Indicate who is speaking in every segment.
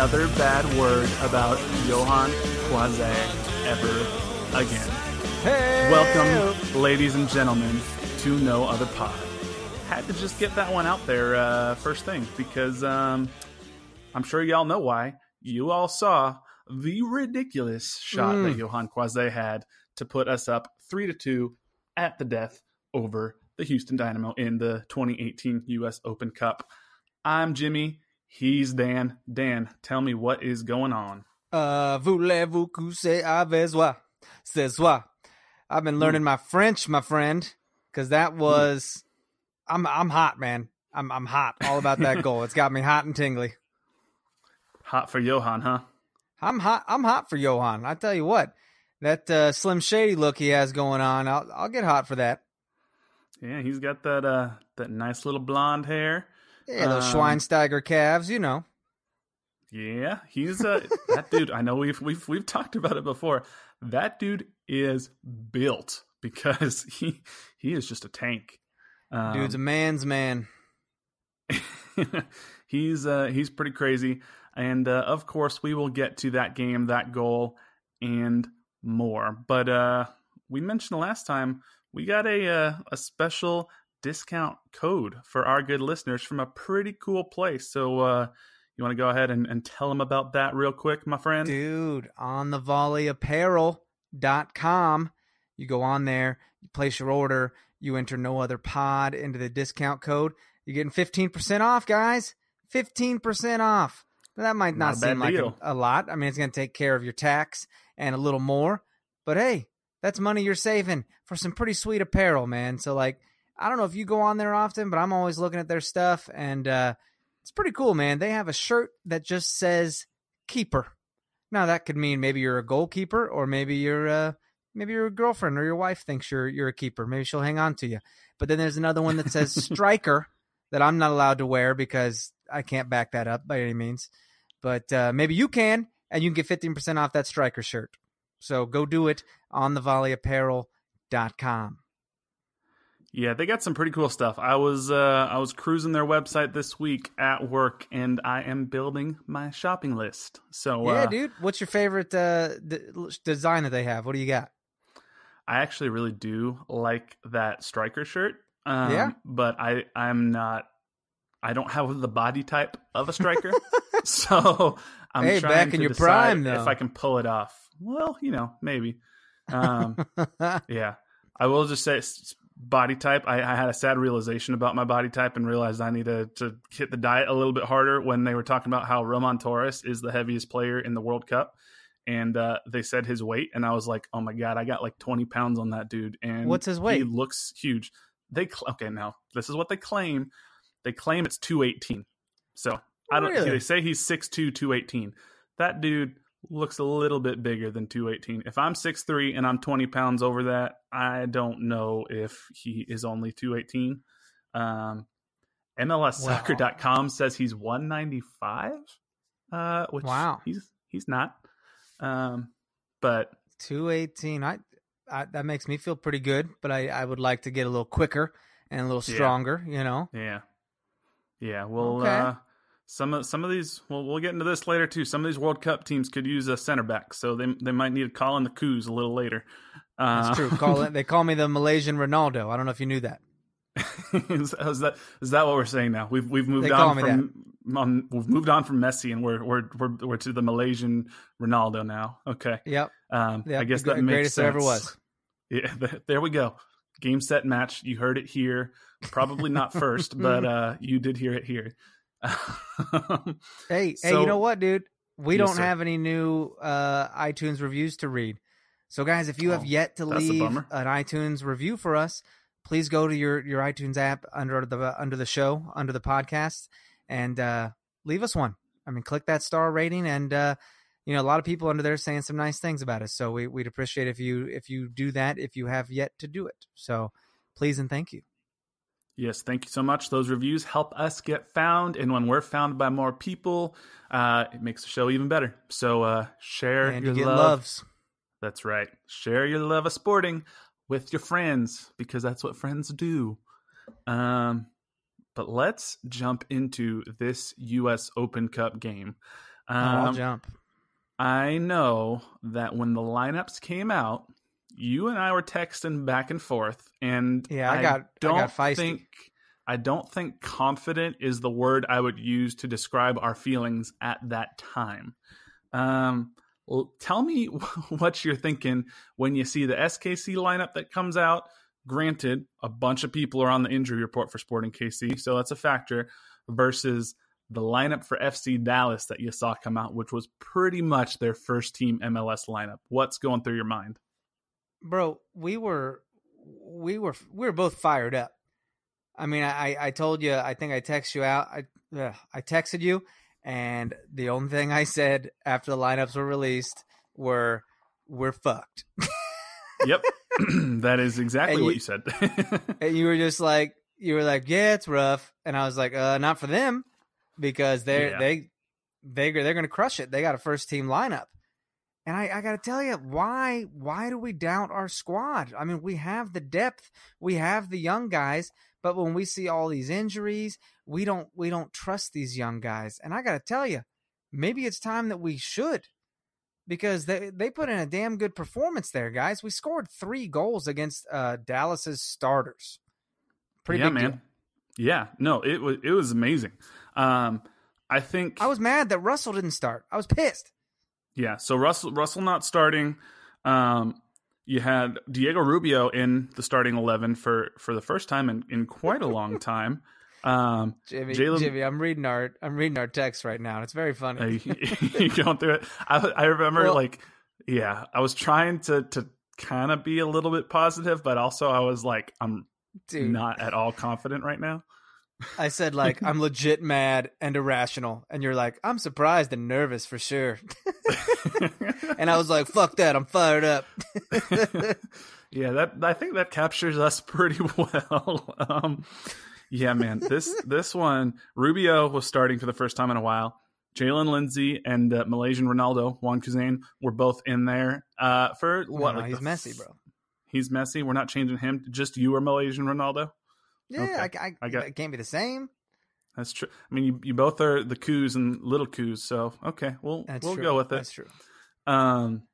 Speaker 1: Another bad word about Yohan Croizet ever again. Welcome, ladies and gentlemen, to No Other Pod. Had to just get that one out there uh, first thing because um, I'm sure y'all know why. You all saw the ridiculous shot that Yohan Croizet had to put us up three to two at the death over the Houston Dynamo in the 2018 U.S. Open Cup. I'm Jimmy. He's Dan. Dan, tell me what is going on.
Speaker 2: Uh, voulez-vous coucher avec moi? Ce soir. I've been learning my French, my friend, because that was. I'm I'm hot, man. I'm I'm hot. All about that goal. It's got me hot and tingly.
Speaker 1: Hot for Johan, huh?
Speaker 2: I'm hot. I'm hot for Johan. I tell you what, that uh, Slim Shady look he has going on, I'll I'll get hot for that.
Speaker 1: Yeah, he's got that uh that nice little blonde hair.
Speaker 2: Yeah, those
Speaker 1: Um,
Speaker 2: Schweinsteiger calves, you know.
Speaker 1: Yeah, he's a that dude. I know we've we've we've talked about it before. That dude is built because he he is just a tank. Um,
Speaker 2: Dude's a man's man.
Speaker 1: he's uh he's pretty crazy and uh, of course we will get to that game that goal and more but uh we mentioned the last time we got a uh, a special discount code for our good listeners from a pretty cool place so uh you want to go ahead and, and tell them about that real quick my friend
Speaker 2: Dude, on the volleyapparel.com, you go on there, you place your order, you enter no other pod into the discount code. You're getting 15% off, guys. 15% off. That might
Speaker 1: Not
Speaker 2: not, seem like a, a lot. I mean, it's going to take care of your tax and a little more. But hey, that's money you're saving for some pretty sweet apparel, man. So, like, I don't know if you go on there often, but I'm always looking at their stuff and uh, it's pretty cool, man. They have a shirt that just says keeper. Now that could mean maybe you're a goalkeeper or maybe you're uh maybe your girlfriend or your wife thinks you're you're a keeper. Maybe she'll hang on to you. But then there's another one that says striker that I'm not allowed to wear because I can't back that up by any means. But uh, maybe you can, and you can get 15% off that striker shirt. So go do it on the volleyapparel.com.
Speaker 1: Yeah, they got some pretty cool stuff. I was uh, I was cruising their website this week at work, and I am building my shopping list. So
Speaker 2: yeah,
Speaker 1: uh,
Speaker 2: dude. What's your favorite uh, d- design that they have? What do you got?
Speaker 1: I actually really do like that striker shirt. Um,
Speaker 2: Yeah?
Speaker 1: but I I'm not. I don't have the body type of a striker, so I'm
Speaker 2: Hey,
Speaker 1: trying
Speaker 2: back in
Speaker 1: to
Speaker 2: your
Speaker 1: decide
Speaker 2: prime, though.
Speaker 1: if I can pull it off. Well, you know, maybe. Um, yeah, I will just say body type. I, I had a sad realization about my body type and realized I needed to to hit the diet a little bit harder when they were talking about how Roman Torres is the heaviest player in the World Cup. And uh, they said his weight, and I was like, "Oh my god, I got like twenty pounds on that dude." And
Speaker 2: What's his weight?
Speaker 1: He looks huge. They cl- okay now. This is what they claim. They claim it's two eighteen. So I don't.
Speaker 2: Really?
Speaker 1: They say he's 6'2", 218. That dude looks a little bit bigger than 218. If I'm 6'3 and I'm 20 pounds over that, I don't know if he is only 218. Um, MLSsoccer.com says he's 195, uh, which
Speaker 2: Wow.
Speaker 1: he's he's not. Um, but
Speaker 2: 218. I I, that makes me feel pretty good. But I, I would like to get a little quicker and a little stronger. Yeah. You know.
Speaker 1: Yeah. Yeah. Well, okay. uh, some of some of these well we'll get into this later too. Some of these World Cup teams could use a center back, so they they might need to call in the coups a little later.
Speaker 2: Uh, That's true. Call it. They call me the Malaysian Ronaldo. I don't know if you knew that.
Speaker 1: is, is, that is that what we're saying now? We've we've moved they on from on, we've moved on from Messi and we're we're we're we're to the Malaysian Ronaldo now. Okay.
Speaker 2: Yep.
Speaker 1: Um, yep. I guess the that makes sense. ever was. Yeah. There we go. Game set match. You heard it here. Probably not first, but uh, you did hear it here.
Speaker 2: Hey, so, hey, you know what, dude? We yes, don't sir. have any new uh, iTunes reviews to read. So, guys, if you have oh, yet to leave an iTunes review for us, please go to your, your iTunes app under the under the show, under the podcast, and uh, leave us one. I mean, click that star rating, and uh, you know a lot of people under there saying some nice things about us. So we, we'd appreciate if you if you do that if you have yet to do it. So please and thank you.
Speaker 1: Yes, thank you so much. Those reviews help us get found, and when we're found by more people, uh, it makes the show even better. So uh, share
Speaker 2: and
Speaker 1: your
Speaker 2: you
Speaker 1: love.
Speaker 2: Loves.
Speaker 1: That's right. Share your love of sporting with your friends because that's what friends do. Um, but let's jump into this U.S. Open Cup game.
Speaker 2: Um, I'll jump.
Speaker 1: I know that when the lineups came out, you and I were texting back and forth, and
Speaker 2: yeah, I got I
Speaker 1: don't
Speaker 2: I got
Speaker 1: think I don't think confident is the word I would use to describe our feelings at that time. Um, well, tell me what you're thinking when you see the SKC lineup that comes out. Granted, a bunch of people are on the injury report for Sporting KC, so that's a factor. Versus the lineup for FC Dallas that you saw come out, which was pretty much their first team MLS lineup. What's going through your mind?
Speaker 2: Bro, we were we were we were both fired up. I mean, I I told you, I think I texted you out. I uh, I texted you, and the only thing I said after the lineups were released were "We're fucked."
Speaker 1: yep, that is exactly and what you, you said.
Speaker 2: and you were just like, you were like, "Yeah, it's rough," and I was like, "Uh, not for them, because they're yeah. they they they're gonna crush it. They got a first team lineup." And I, I got to tell you, why why do we doubt our squad? I mean, we have the depth, we have the young guys, but when we see all these injuries, we don't we don't trust these young guys. And I got to tell you, maybe it's time that we should, because they they put in a damn good performance there, guys. We scored three goals against uh, Dallas's starters. Pretty
Speaker 1: yeah,
Speaker 2: man.
Speaker 1: Deal. Yeah, no, it was it was amazing. Um, I think
Speaker 2: I was mad that Russell didn't start. I was pissed.
Speaker 1: Yeah. So Russell Russell not starting. Um, you had Diego Rubio in the starting eleven for for the first time in, in quite a long time. Um,
Speaker 2: Jimmy, Jaylen, Jimmy, I'm reading our I'm reading our text right now. It's very funny.
Speaker 1: you going through it? I, I remember well, like, yeah, I was trying to to kind of be a little bit positive, but also I was like, I'm dude. not at all confident right now.
Speaker 2: I said like I'm legit mad and irrational, and you're like I'm surprised and nervous for sure. and I was like, "Fuck that! I'm fired up."
Speaker 1: yeah, that I think that captures us pretty well. Um, yeah, man, this this one Rubio was starting for the first time in a while. Jaylin Lindsey and uh, Malaysian Ronaldo Wan Kuzain were both in there uh, for what?
Speaker 2: No, like he's messy, bro.
Speaker 1: He's messy. We're not changing him. Just you or Malaysian Ronaldo.
Speaker 2: Yeah, okay. I, I, I got, it can't be the same.
Speaker 1: That's true. I mean, you, you both are the coos and little coos, so okay, we'll That's we'll
Speaker 2: true.
Speaker 1: go with it.
Speaker 2: That's true.
Speaker 1: Um,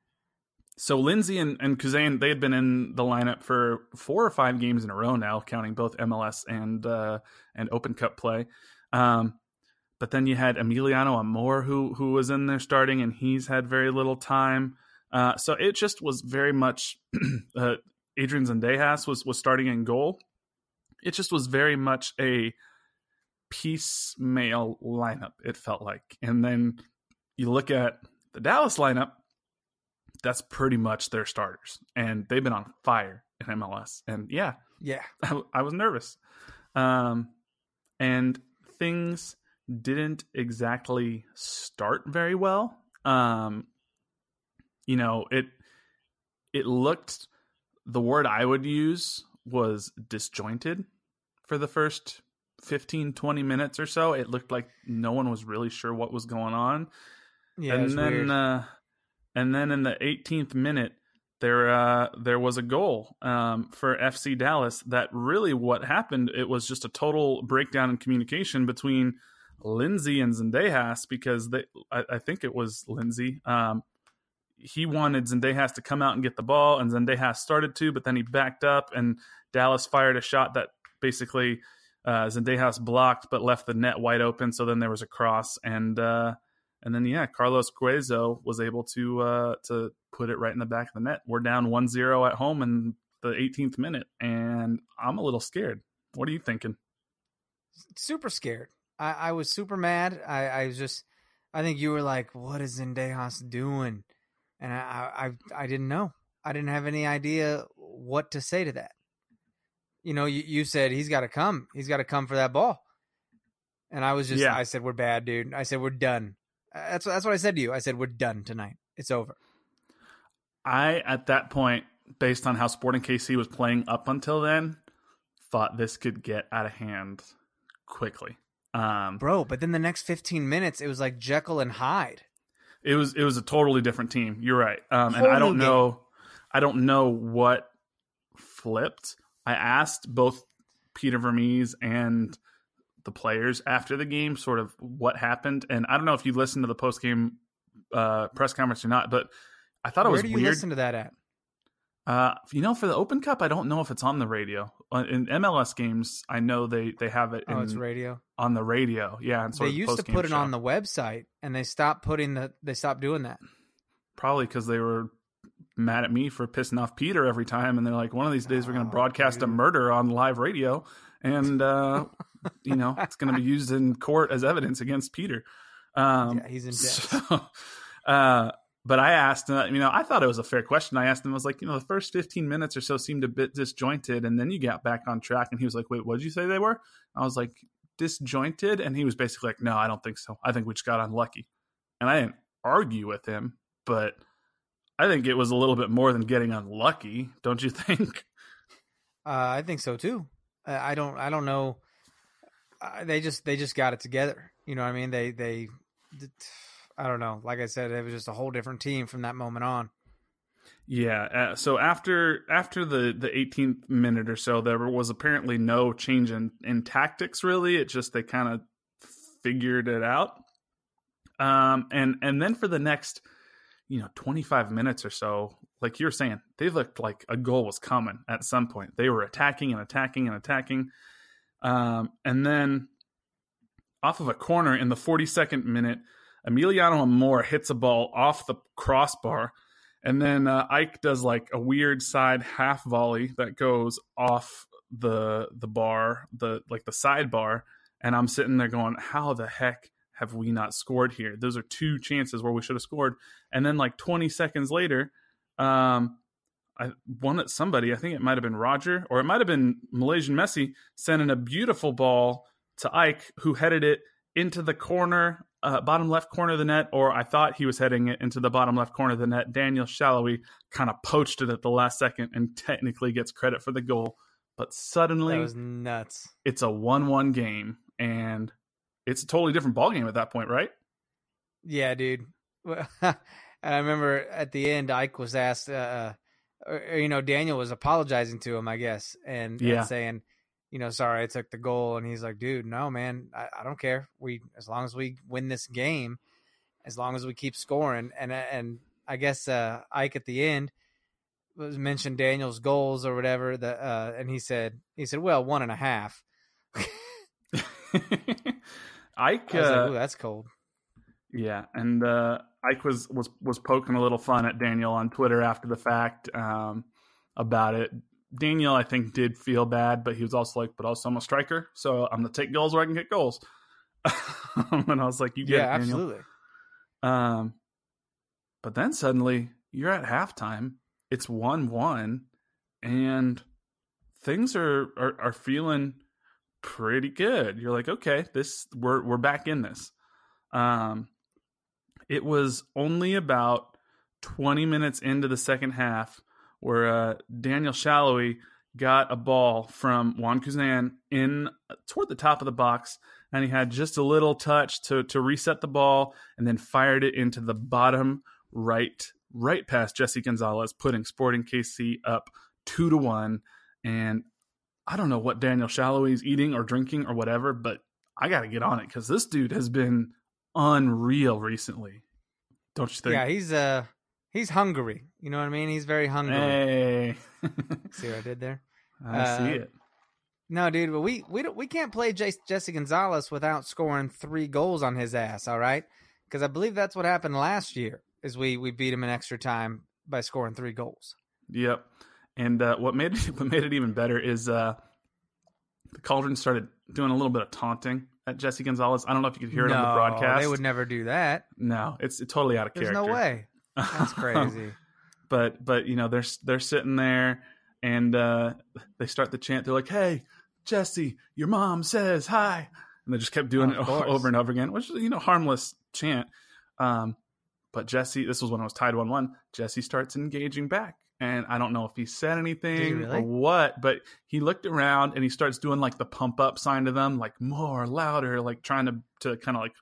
Speaker 1: so Lindsey and and Kuzain, they had been in the lineup for four or five games in a row now, counting both MLS and uh, and Open Cup play. Um, but then you had Emiliano Amor who who was in there starting, and he's had very little time. Uh, so it just was very much uh, Adrian Zendejas was was starting in goal, it just was very much a piecemeal lineup, it felt like. And then you look at the Dallas lineup, that's pretty much their starters. And they've been on fire in MLS. And yeah,
Speaker 2: yeah,
Speaker 1: I, I was nervous. Um, and things didn't exactly start very well. Um, you know, it it looked the word I would use was disjointed for the first 15 20 minutes or so. It looked like no one was really sure what was going on.
Speaker 2: Yeah
Speaker 1: and then uh, and then in the 18th minute there uh, there was a goal um, for FC Dallas that really what happened it was just a total breakdown in communication between Lindsey and Zendejas because they I, I think it was Lindsey um, he wanted Zendejas to come out and get the ball and Zendejas started to but then he backed up and Dallas fired a shot that basically uh, Zendejas blocked but left the net wide open so then there was a cross and uh, and then yeah, Carlos Gruezo was able to uh, to put it right in the back of the net. We're down 1-0 at home in the 18th minute, and I'm a little scared. What are you thinking?
Speaker 2: Super scared. I, I was super mad. I, I was just, I think you were like, "What is Zendejas doing?" And I, I, I didn't know. I didn't have any idea what to say to that. You know, you, you said he's got to come. He's got to come for that ball. And I was just, yeah. I said, "We're bad, dude." I said, "We're done." That's that's what I said to you. I said, "We're done tonight. It's over."
Speaker 1: I at that point, based on how Sporting KC was playing up until then, thought this could get out of hand quickly. Um,
Speaker 2: Bro, but then the next 15 minutes, it was like Jekyll and Hyde.
Speaker 1: It was it was a totally different team. You're right, um, and I don't know, I don't know what flipped. I asked both Peter Vermes and the players after the game, sort of what happened. And I don't know if you listened to the post game uh, press conference or not, but I thought
Speaker 2: Where
Speaker 1: it was Where
Speaker 2: do you
Speaker 1: weird.
Speaker 2: listen to that at?
Speaker 1: Uh, you know, for the Open Cup, I don't know if it's on the radio. Uh, in MLS games, I know they they have it.
Speaker 2: Oh, it's radio
Speaker 1: on the radio. Yeah, and
Speaker 2: they used to put it
Speaker 1: show.
Speaker 2: on the website, and they stopped putting the. They stopped doing that.
Speaker 1: Probably because they were mad at me for pissing off Peter every time, and they're like, one of these days we're going to
Speaker 2: Oh,
Speaker 1: broadcast a murder on live radio, and uh, you know it's going to be used in court as evidence against Peter. Um,
Speaker 2: Yeah, he's in debt.
Speaker 1: so, uh, but I asked, uh, you know, I thought it was a fair question. I asked him, I was like, you know, the first 15 minutes or so seemed a bit disjointed, and then you got back on track. And he was like, wait, what did you say they were? I was like, disjointed. And he was basically like, no, I don't think so. I think we just got unlucky. And I didn't argue with him, but I think it was a little bit more than getting unlucky, don't you think?
Speaker 2: Uh, I think so too. I don't. I don't know. Uh, they just they just got it together. You know what I mean? They they. I don't know. Like I said, it was just a whole different team from that moment on.
Speaker 1: Yeah. Uh, so after after the the 18th minute or so, there was apparently no change in in tactics. Really, it just they kind of figured it out. Um, and and then for the next, you know, 25 minutes or so, like you're saying, they looked like a goal was coming at some point. They were attacking and attacking and attacking. Um, and then off of a corner in the 42nd minute, Emiliano Amor hits a ball off the crossbar. And then uh, Ike does like a weird side half volley that goes off the the bar, the like the sidebar, and I'm sitting there going, "How the heck have we not scored here? Those are two chances where we should have scored." And then like 20 seconds later, um, I one somebody, I think it might have been Roger or it might have been Malaysian Messi sending a beautiful ball to Ike, who headed it into the corner, uh, bottom left corner of the net, or I thought he was heading it into the bottom left corner of the net. Daniel Salloi kind of poached it at the last second and technically gets credit for the goal. But suddenly,
Speaker 2: That was nuts.
Speaker 1: it's a one-one game, and it's a totally different ball game at that point, right?
Speaker 2: Yeah, dude. and I remember at the end, Ike was asked, uh, or, or, you know, Daniel was apologizing to him, I guess, and,
Speaker 1: Yeah.
Speaker 2: and saying, you know, sorry, I took the goal, and he's like, dude, no, man, I, I don't care. We as long as we win this game, as long as we keep scoring, and and I guess uh, Ike at the end was mentioned Daniel's goals or whatever, the uh, and he said he said, well, one and a half.
Speaker 1: Ike,
Speaker 2: I was like,
Speaker 1: uh,
Speaker 2: ooh, that's cold.
Speaker 1: Yeah, and uh, Ike was was was poking a little fun at Daniel on Twitter after the fact um, about it. Daniel, I think, did feel bad, but he was also like, "But also, I'm a striker, so I'm gonna take goals where I can get goals." and I was like, "You get
Speaker 2: Yeah,
Speaker 1: it, Daniel."
Speaker 2: absolutely.
Speaker 1: Um, but then suddenly you're at halftime. It's one one, and things are, are are feeling pretty good. You're like, okay, this we're we're back in this. Um, it was only about 20 minutes into the second half where uh, Daniel Salloi got a ball from Wan Kuzain in toward the top of the box, and he had just a little touch to to reset the ball, and then fired it into the bottom right right past Jesse Gonzalez, putting Sporting KC up two to one. And I don't know what Daniel Salloi's eating or drinking or whatever, but I got to get on it because this dude has been unreal recently. Don't you think?
Speaker 2: Yeah, he's uh he's hungry. You know what I mean? He's very hungry.
Speaker 1: Hey,
Speaker 2: See what I did there?
Speaker 1: I
Speaker 2: Uh,
Speaker 1: see it.
Speaker 2: No, dude, but we we don't, we can't play J- Jesse Gonzalez without scoring three goals on his ass. All right, because I believe that's what happened last year. Is we we beat him in extra time by scoring three goals.
Speaker 1: Yep. And uh, what made it, what made it even better is uh, the Cauldron started doing a little bit of taunting at Jesse Gonzalez. I don't know if you could hear it
Speaker 2: no,
Speaker 1: on the broadcast.
Speaker 2: they would never do that.
Speaker 1: No, it's totally out of
Speaker 2: There's
Speaker 1: character.
Speaker 2: no way. That's crazy.
Speaker 1: but but you know they're they're sitting there and uh, they start the chant. They're like, "Hey, Jesse, your mom says hi," and they just kept doing
Speaker 2: Of
Speaker 1: it
Speaker 2: course.
Speaker 1: over and over again, which is you know harmless chant. Um, but Jesse, this was when I was tied one one. Jesse starts engaging back, and I don't know if he said anything
Speaker 2: really?
Speaker 1: or what, but he looked around and he starts doing like the pump up sign to them, like more louder, like trying to to kind of like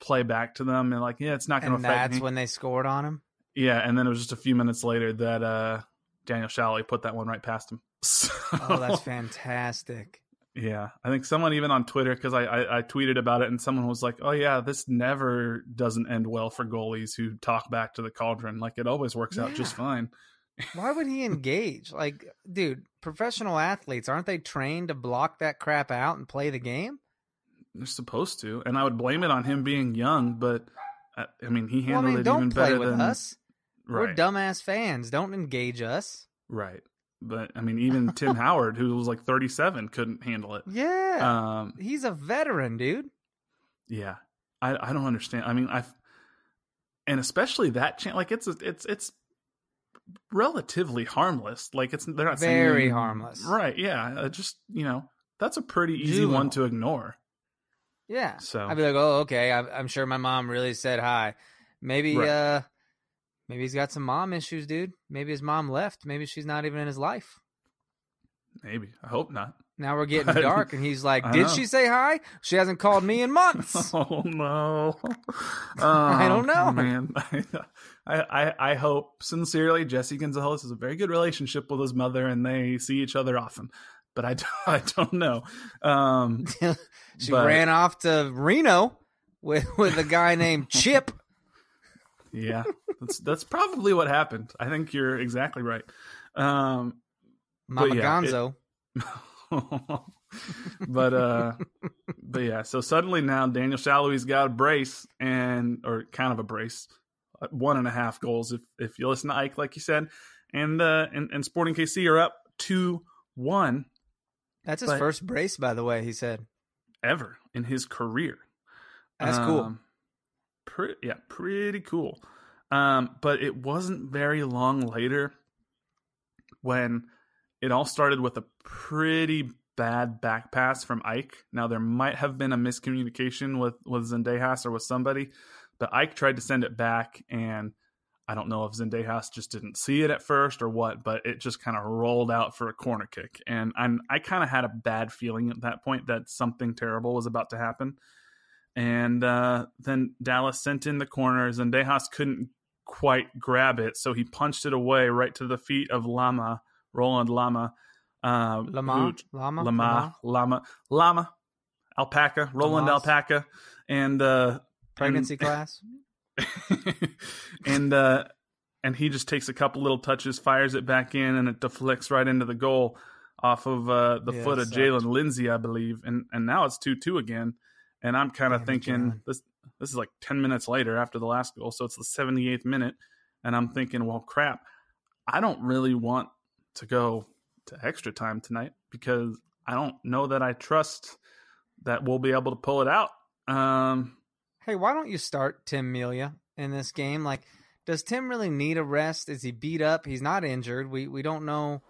Speaker 1: play back to them, and like yeah, it's not going to
Speaker 2: and
Speaker 1: affect
Speaker 2: that's
Speaker 1: me.
Speaker 2: when they scored on him.
Speaker 1: Yeah, and then it was just a few minutes later that uh, Daniel Salloi put that one right past him. So,
Speaker 2: Oh, that's fantastic.
Speaker 1: yeah. I think someone even on Twitter because I, I I tweeted about it and someone was like, "Oh yeah, this never doesn't end well for goalies who talk back to the cauldron. Like it always works out just fine."
Speaker 2: Why would he engage? Like, dude, professional athletes aren't they trained to block that crap out and play the game?
Speaker 1: They're supposed to, and I would blame it on him being young, but uh, I mean he
Speaker 2: Well, I
Speaker 1: handled
Speaker 2: mean,
Speaker 1: it even better than
Speaker 2: us. We're dumbass fans. Don't engage us.
Speaker 1: right. But I mean, even Tim Howard, who was like 37, couldn't handle it.
Speaker 2: Yeah,
Speaker 1: Um,
Speaker 2: he's a veteran, dude.
Speaker 1: Yeah, I I don't understand. I mean, I and especially that chant, like it's it's it's relatively harmless. Like it's they're not saying
Speaker 2: Very
Speaker 1: anything-
Speaker 2: harmless.
Speaker 1: right? Yeah, just you know that's a pretty easy
Speaker 2: Juvenile.
Speaker 1: one to ignore.
Speaker 2: Yeah.
Speaker 1: So
Speaker 2: I'd be like, oh, okay. I'm, I'm sure my mom really said hi. Maybe,
Speaker 1: Right.
Speaker 2: uh, maybe he's got some mom issues, dude. Maybe his mom left. Maybe she's not even in his life.
Speaker 1: maybe I hope not.
Speaker 2: Now we're getting dark, and he's like, "Did she say hi? She hasn't called me in months."
Speaker 1: Oh no!
Speaker 2: I don't
Speaker 1: Oh,
Speaker 2: know.
Speaker 1: man. I, I I hope sincerely Jesse Gonzalez has a very good relationship with his mother, and they see each other often. But I don't, I don't know. Um,
Speaker 2: she
Speaker 1: But-
Speaker 2: ran off to Reno with with a guy named Chip.
Speaker 1: Yeah, that's that's probably what happened. I think you're exactly right. Um,
Speaker 2: Mama
Speaker 1: yeah, it-
Speaker 2: Gonzo.
Speaker 1: but uh, but yeah. So suddenly now Daniel Salloi's got a brace and or kind of a brace, uh, one and a half goals if if you listen to Ike, like you said, and uh, and, and Sporting KC are up two one
Speaker 2: That's his
Speaker 1: but-
Speaker 2: first brace, by the way. He said,
Speaker 1: ever in his career.
Speaker 2: "That's cool."
Speaker 1: Pretty, yeah, pretty cool. Um, but it wasn't very long later when it all started with a pretty bad back pass from Ike. Now there might have been a miscommunication with with Zendejas or with somebody, but Ike tried to send it back, and I don't know if Zendejas just didn't see it at first or what, but it just kind of rolled out for a corner kick, and I'm I kind of had a bad feeling at that point that something terrible was about to happen. And uh, then Dallas sent in the corners, and Dejas couldn't quite grab it, so he punched it away right to the feet of Lama, Roland Lamah. Uh,
Speaker 2: Lama,
Speaker 1: who-
Speaker 2: Lama,
Speaker 1: Lama, Lama, Lama, Alpaca, Roland
Speaker 2: Lamas.
Speaker 1: Alpaca, and uh,
Speaker 2: pregnancy
Speaker 1: and-
Speaker 2: class.
Speaker 1: and uh, and he just takes a couple little touches, fires it back in, and it deflects right into the goal off of uh, the
Speaker 2: Yeah,
Speaker 1: foot of. Jaylin Lindsey, I believe, and and now it's two two again, and I'm kind of thinking this this is like ten minutes later after the last goal, so it's the 78th minute, and I'm thinking, well, crap, I don't really want to go to extra time tonight because I don't know that I trust that we'll be able to pull it out. Um,
Speaker 2: Hey, why don't you start Tim Melia in this game? Like, does Tim really need a rest? Is he beat up? He's not injured. We we don't know.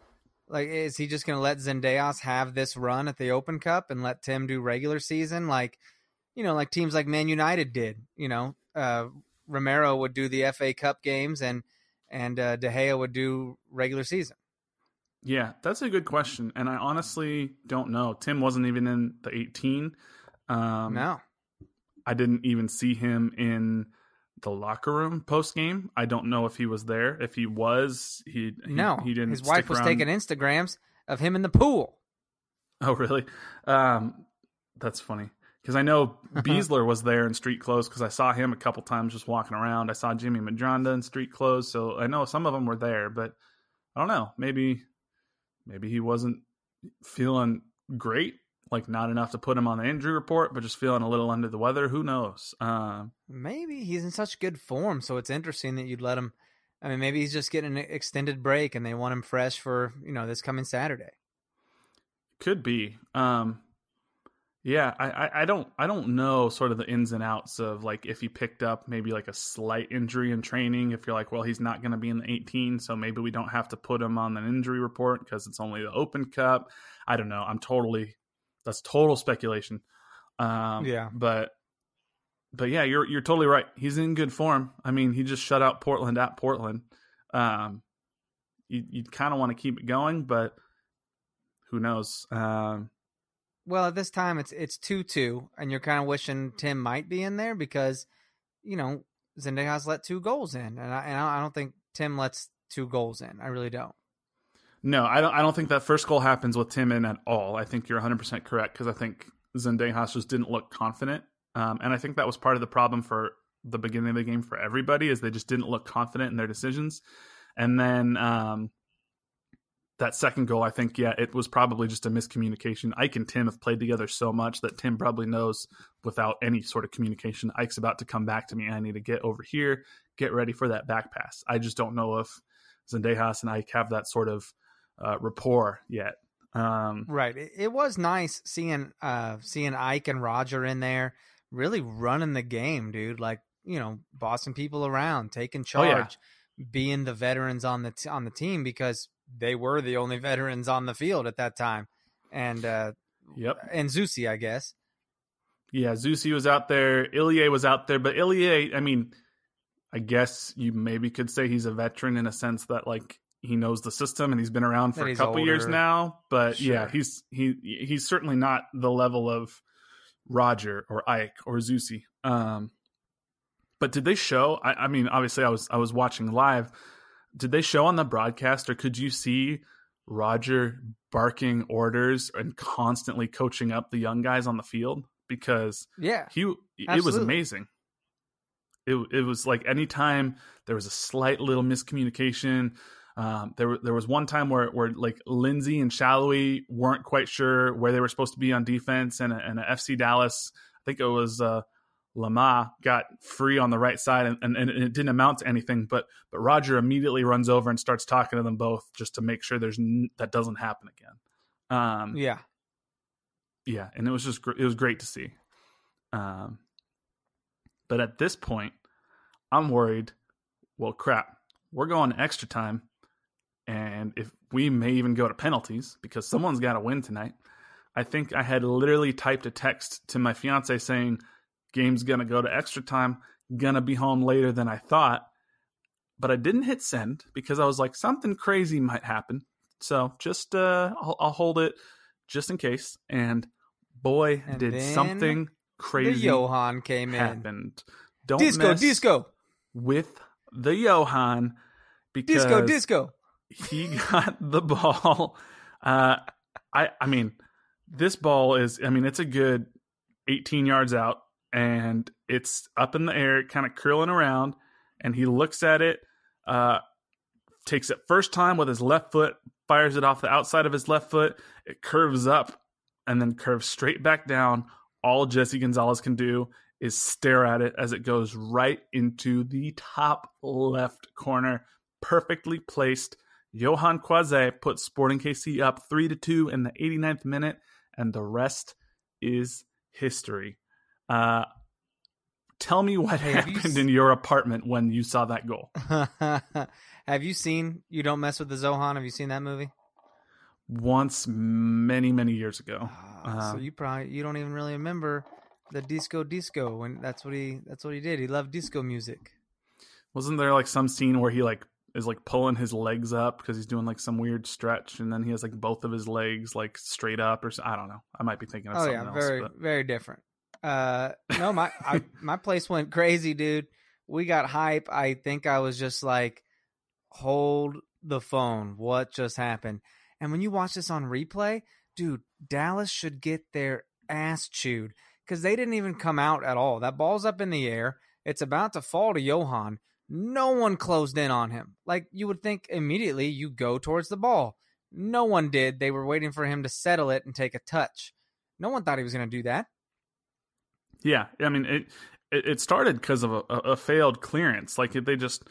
Speaker 2: Like, is he just going to let Zendejas have this run at the Open Cup and let Tim do regular season? Like, you know, like teams like Man United did. You know, uh, Romero would do the FA Cup games and and uh, De Gea would do regular season.
Speaker 1: Yeah, that's a good question, and I honestly don't know. Tim wasn't even in the 18. Um,
Speaker 2: no,
Speaker 1: I didn't even see him in the locker room post game. I don't know if he was there. If he was, he, he
Speaker 2: no,
Speaker 1: he didn't.
Speaker 2: His wife was
Speaker 1: around.
Speaker 2: taking Instagrams of him in the pool.
Speaker 1: Oh, really? Um, that's funny because I know Besler was there in street clothes because I saw him a couple times just walking around. I saw Jimmy Medranda in street clothes, so I know some of them were there. But I don't know. Maybe maybe he wasn't feeling great like not enough to put him on the injury report, but just feeling a little under the weather. Who knows? Uh,
Speaker 2: maybe he's in such good form, so it's interesting that you'd let him. I mean, maybe he's just getting an extended break, and they want him fresh for you know this coming Saturday.
Speaker 1: Could be. Um, yeah, I, I, don't I don't know sort of the ins and outs of like if he picked up maybe like a slight injury in training. If you're like, well, he's not going to be in the 18, so maybe we don't have to put him on an injury report because it's only the Open Cup. I don't know. I'm totally that's total speculation. Um,
Speaker 2: yeah,
Speaker 1: but but yeah, you're you're totally right. He's in good form. I mean, he just shut out Portland at Portland. Um, you you kind of want to keep it going, but who knows? Um,
Speaker 2: well, at this time it's it's two two, and you're kind of wishing Tim might be in there because you know Zendejas let two goals in, and I, and I don't think Tim lets two goals in. I really don't.
Speaker 1: No, I don't. I don't think that first goal happens with Tim in at all. I think you're 100 percent correct because I think Zendejas just didn't look confident, um, and I think that was part of the problem for the beginning of the game for everybody is they just didn't look confident in their decisions, and then um, that second goal, I think, yeah, it was probably just a miscommunication. Ike and Tim have played together so much that Tim probably knows without any sort of communication, Ike's about to come back to me. I need to get over here, get ready for that back pass. I just don't know if Zendejas and Ike have that sort of uh, rapport yet. Um,
Speaker 2: right. It, it, was nice seeing uh, seeing Ike and Roger in there, really running the game, dude. Like you know, bossing people around, taking charge, oh, yeah. being the veterans on the t- on the team because they were the only veterans on the field at that time, and uh,
Speaker 1: yep,
Speaker 2: and Zusi, I guess.
Speaker 1: Yeah, Zusi was out there. Ilie was out there, but Ilie, I mean, I guess you maybe could say he's a veteran in a sense that like he knows the system and he's been around for a couple older. years now. But sure. yeah, he's he he's certainly not the level of Roger or Ike or Zusi. Um, but did they show? I, I, mean, obviously, I was I was watching live. Did they show on the broadcast, or could you see Roger barking orders and constantly coaching up the young guys on the field? Because
Speaker 2: yeah,
Speaker 1: he absolutely. it was amazing. It it was like anytime there was a slight little miscommunication um, there, there was one time where, where like Lindsey and Salloi weren't quite sure where they were supposed to be on defense, and, and a FC Dallas, I think it was uh, Lamah, got free on the right side, and, and, and, it didn't amount to anything. But but Roger immediately runs over and starts talking to them both just to make sure there's n- that doesn't happen again. Um,
Speaker 2: yeah,
Speaker 1: yeah, and it was just it was great to see. Um, but at this point, I'm worried. Well, crap, we're going to extra time and if we may even go to penalties because someone's got to win tonight. I think I had literally typed a text to my fiance saying, "Game's gonna go to extra time. Gonna be home later than I thought." But I didn't hit send because I was like, something crazy might happen. So just uh, I'll, I'll hold it just in case. And boy, and did something crazy.
Speaker 2: The Johan came
Speaker 1: happened.
Speaker 2: in.
Speaker 1: Don't
Speaker 2: disco, disco
Speaker 1: with the Johan because
Speaker 2: disco, disco
Speaker 1: he got the ball. Uh, I I mean, this ball is I mean it's a good 18 yards out and it's up in the air, kind of curling around, and he looks at it, uh, takes it first time with his left foot, fires it off the outside of his left foot. It curves up and then curves straight back down. All Jesse Gonzalez can do is stare at it as it goes right into the top left corner, perfectly placed Yohan Croizet put Sporting KC up 3 to 2 in the 89th minute, and the rest is history. Uh, tell me what hey, happened you... in your apartment when you saw that goal.
Speaker 2: have you seen You Don't Mess with the Zohan? Have you seen that movie?
Speaker 1: Once, many, many years ago.
Speaker 2: Uh, so you probably you don't even really remember the disco disco when that's what he that's what he did. He loved disco music.
Speaker 1: Wasn't there like some scene where he like is like pulling his legs up because he's doing like some weird stretch, and then he has like both of his legs like straight up, or I don't know. I might be thinking of oh, something
Speaker 2: yeah,
Speaker 1: else.
Speaker 2: very
Speaker 1: but...
Speaker 2: very different. Uh, no, my I, my place went crazy, dude. we got hype. I think I was just like, hold the phone. What just happened? And when you watch this on replay, dude, Dallas should get their ass chewed because they didn't even come out at all. That ball's up in the air. It's about to fall to Johan. No one closed in on him. Like you would think immediately you go towards the ball. No one did. They were waiting for him to settle it and take a touch. No one thought he was going to do that.
Speaker 1: Yeah, I mean it. It, started because of a, a, failed clearance. Like they just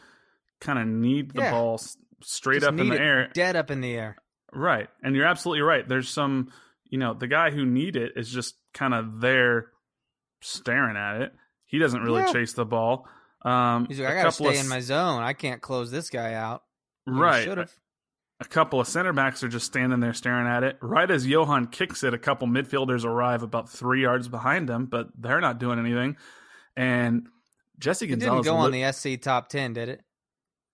Speaker 1: kind of need the yeah. ball straight just up in the air,
Speaker 2: dead up in the air.
Speaker 1: Right, and you're absolutely right. There's some, you know, the guy who need it is just kind of there, staring at it. He doesn't really yeah. chase the ball. Um,
Speaker 2: He's like, I gotta stay of, in my zone. I can't close this guy out.
Speaker 1: right. Should have a couple of center backs are just standing there staring at it. Right as Johan kicks it, a couple midfielders arrive about three yards behind him, but they're not doing anything. And Jesse Gonzalez
Speaker 2: didn't go on the SC top ten, did it?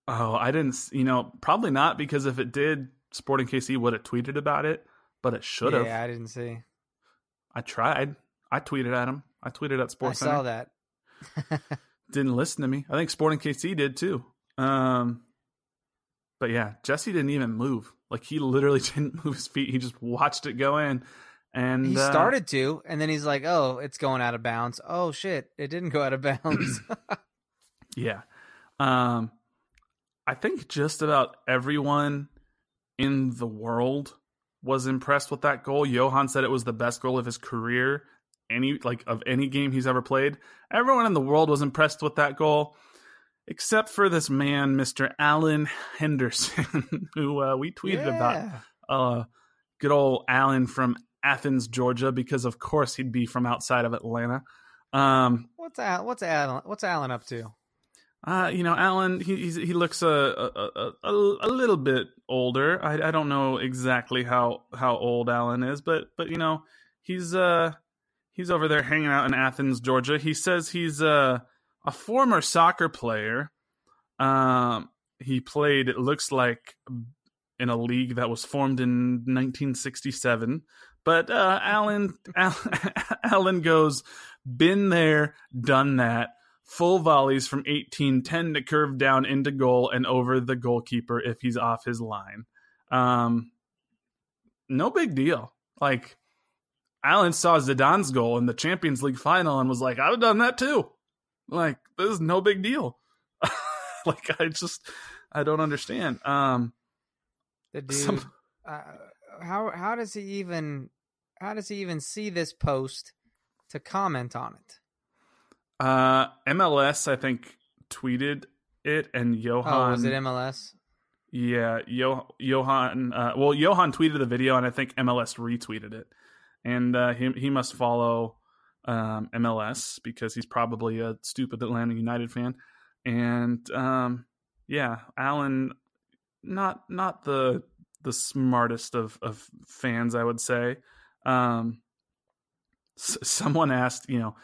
Speaker 1: Oh, I didn't. You know, probably not because if it did, Sporting KC would have tweeted about it, but it should have.
Speaker 2: Yeah, I didn't see.
Speaker 1: I tried. I tweeted at him. I tweeted at Sports.
Speaker 2: I saw that.
Speaker 1: didn't listen to me. I think Sporting KC did too. Um, but yeah, Jesse didn't even move. Like he literally didn't move his feet. He just watched it go in. And
Speaker 2: he uh, started to, and then he's like, "Oh, it's going out of bounds. Oh shit, it didn't go out of bounds."
Speaker 1: yeah, um, I think just about everyone in the world was impressed with that goal. Johan said it was the best goal of his career, any like of any game he's ever played. Everyone in the world was impressed with that goal except for this man, Mr. Alan Henderson, who uh, we tweeted yeah. about. Uh, good old Alan from Athens, Georgia, because of course he'd be from outside of Atlanta. Um,
Speaker 2: what's Al- what's Alan what's Alan up to?
Speaker 1: Uh, you know, Alan, he he looks a, a, a, a little bit older. I, I don't know exactly how, how old Alan is, but but you know, he's uh he's over there hanging out in Athens, Georgia. He says he's uh a former soccer player. Um, he played, it looks like, in a league that was formed in 1967. But uh, Alan, Alan goes, been there, done that. Full volleys from 18 tend to curve down into goal and over the goalkeeper if he's off his line. Um, no big deal. Like, Alan saw Zidane's goal in the Champions League final and was like, I'd have done that too. Like this is no big deal. like I just I don't understand. Um
Speaker 2: the dude some... uh, how how does he even how does he even see this post to comment on it?
Speaker 1: Uh MLS I think tweeted it and Johan
Speaker 2: Oh, was it MLS?
Speaker 1: Yeah, Yo- Johan. Uh, well, Johan tweeted the video, and I think MLS retweeted it. And uh, he he must follow um, MLS because he's probably a stupid Atlanta United fan. And um, yeah, Alan, not not the the smartest of of fans, I would say. Um, s- someone asked, you know,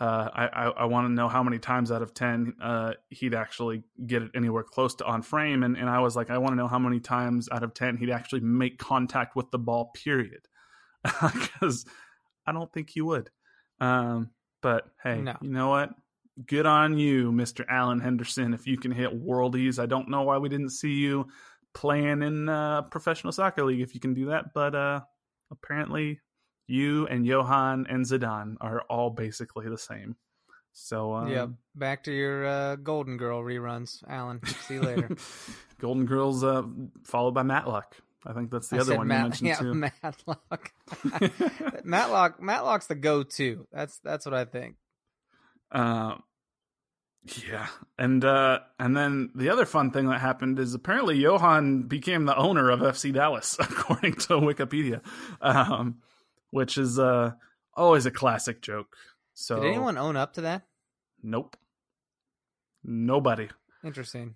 Speaker 1: uh, I I, I want to know how many times out of ten uh, he'd actually get it anywhere close to on frame, and and I was like, I want to know how many times out of ten he'd actually make contact with the ball, period, because I don't think he would. Um, but hey, no. you know what? Good on you, Mr. Allen Henderson. If you can hit worldies, I don't know why we didn't see you playing in uh, professional soccer league if you can do that, but uh, apparently you and Johan and Zidane are all basically the same. So um,
Speaker 2: yeah, back to your uh, Golden Girl reruns, Alan. See you later.
Speaker 1: Golden Girls, uh, followed by Matlock. I think that's the I other one Matt, you mentioned
Speaker 2: yeah,
Speaker 1: too.
Speaker 2: Matlock. Matlock. Matlock's the go-to. That's that's what I think.
Speaker 1: Uh, yeah, and uh, and then the other fun thing that happened is apparently Johan became the owner of FC Dallas, according to Wikipedia, um, which is uh, always a classic joke. So,
Speaker 2: did anyone own up to that?
Speaker 1: Nope. Nobody.
Speaker 2: Interesting.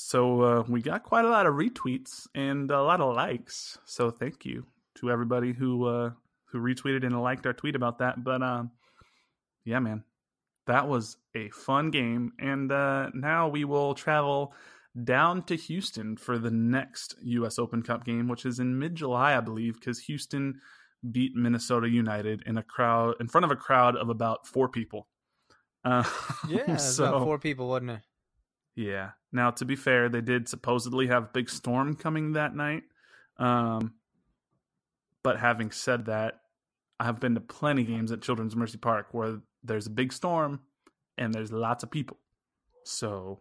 Speaker 1: So uh, we got quite a lot of retweets and a lot of likes. So thank you to everybody who uh, who retweeted and liked our tweet about that. But um, yeah, man, that was a fun game. And uh, now we will travel down to Houston for the next U.S. Open Cup game, which is in mid July, I believe, because Houston beat Minnesota United in a crowd in front of a crowd of about four people. Uh,
Speaker 2: Yeah,
Speaker 1: so
Speaker 2: about four people, wasn't it?
Speaker 1: Yeah. Now, to be fair, they did supposedly have a big storm coming that night. Um, but having said that, I've been to plenty of games at Children's Mercy Park where there's a big storm and there's lots of people. So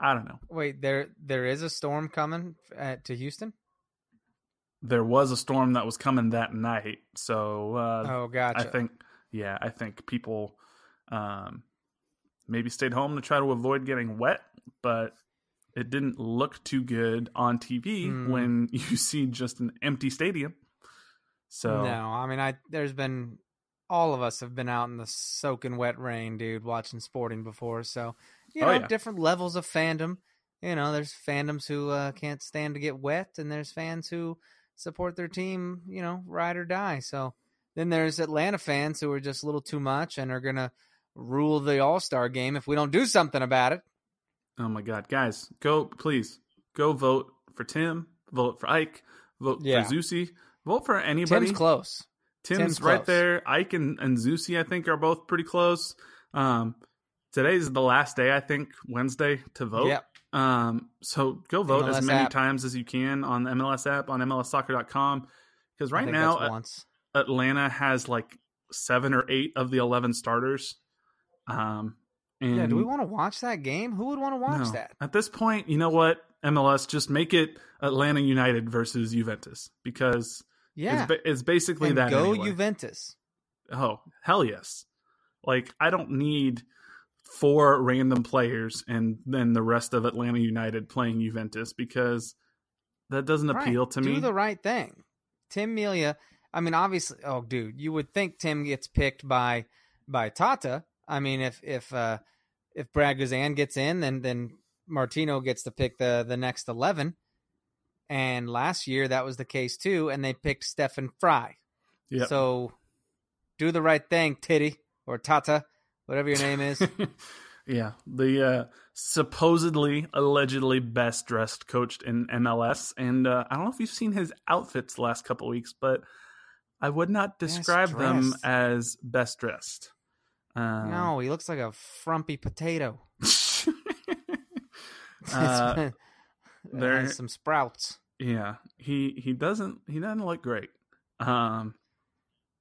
Speaker 1: I don't know.
Speaker 2: Wait, there there is a storm coming at, to Houston.
Speaker 1: There was a storm that was coming that night, so uh,
Speaker 2: Oh, gotcha.
Speaker 1: I think, yeah, I think people um, maybe stayed home to try to avoid getting wet, but it didn't look too good on TV
Speaker 2: Hmm.
Speaker 1: when you see just an empty stadium. So
Speaker 2: no, I mean, I there's been all of us have been out in the soaking wet rain, dude, watching sporting before. So you
Speaker 1: Oh,
Speaker 2: know,
Speaker 1: yeah.
Speaker 2: different levels of fandom. You know, there's fandoms who uh, can't stand to get wet, and there's fans who support their team. You know, ride or die. So then there's Atlanta fans who are just a little too much and are gonna rule the All Star game if we don't do something about it.
Speaker 1: Oh my God, guys, go please go vote for Tim, vote for Ike, vote
Speaker 2: Yeah.
Speaker 1: for Zusi, vote for anybody.
Speaker 2: Tim's close.
Speaker 1: Tim's,
Speaker 2: Tim's
Speaker 1: right
Speaker 2: close.
Speaker 1: there. Ike and, and Zusi, I think, are both pretty close. Um, today's the last day, I think, Wednesday to vote.
Speaker 2: Yep.
Speaker 1: Um, so go vote as many
Speaker 2: app.
Speaker 1: times as you can on the MLS app on MLSsoccer.com because right now uh,
Speaker 2: once.
Speaker 1: Atlanta has like seven or eight of the eleven starters. Um, and
Speaker 2: Yeah, do we want to watch that game? Who would want to watch
Speaker 1: no.
Speaker 2: that?
Speaker 1: At this point, you know what? MLS just make it Atlanta United versus Juventus because
Speaker 2: Yeah,
Speaker 1: it's, ba- it's basically
Speaker 2: and
Speaker 1: that.
Speaker 2: go
Speaker 1: anyway.
Speaker 2: Juventus.
Speaker 1: Oh, hell yes. Like, I don't need four random players and then the rest of Atlanta United playing Juventus because that doesn't appeal
Speaker 2: Right.
Speaker 1: to
Speaker 2: Do
Speaker 1: me.
Speaker 2: the right thing. Tim Melia. I mean, obviously. Oh, dude, you would think Tim gets picked by by Tata. I mean, if if uh if Brad Guzan gets in, then then Martino gets to pick the the next eleven. And last year that was the case too, and they picked Stefan Frei.
Speaker 1: Yep.
Speaker 2: So do the right thing, Titty or Tata, whatever your name is.
Speaker 1: yeah. The uh, supposedly, allegedly best dressed coach in MLS. And uh, I don't know if you've seen his outfits the last couple weeks, but I would not describe them as best dressed. Uh,
Speaker 2: no, he looks like a frumpy potato.
Speaker 1: Uh,
Speaker 2: It
Speaker 1: there-
Speaker 2: some sprouts.
Speaker 1: Yeah, he he doesn't he doesn't look great. Um,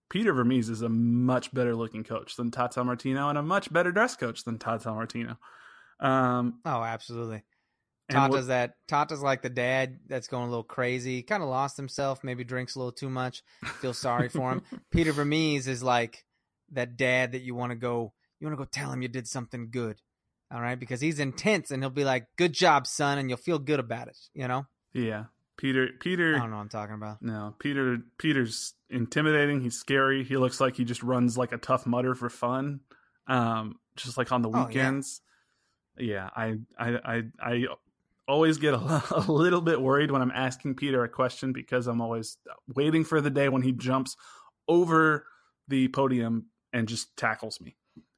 Speaker 1: Peter Vermes is a much better looking coach than Tata Martino, and a much better dress coach than Tata Martino. Um,
Speaker 2: Oh, absolutely. Tata's
Speaker 1: what-
Speaker 2: that Tata's like the dad that's going a little crazy, kind of lost himself, maybe drinks a little too much. Feel sorry for him. Peter Vermes is like that dad that you want to go, you want to go tell him you did something good, all right? Because he's intense and he'll be like, "Good job, son," and you'll feel good about it. You know?
Speaker 1: yeah, Peter Peter
Speaker 2: I don't know what I'm talking about.
Speaker 1: No, Peter. Peter's intimidating. He's scary. He looks like he just runs like a Tough Mudder for fun, um, just like on the
Speaker 2: Oh, yeah.
Speaker 1: weekends. yeah. I, I, I, I always get a, a little bit worried when I'm asking Peter a question because I'm always waiting for the day when he jumps over the podium and just tackles me.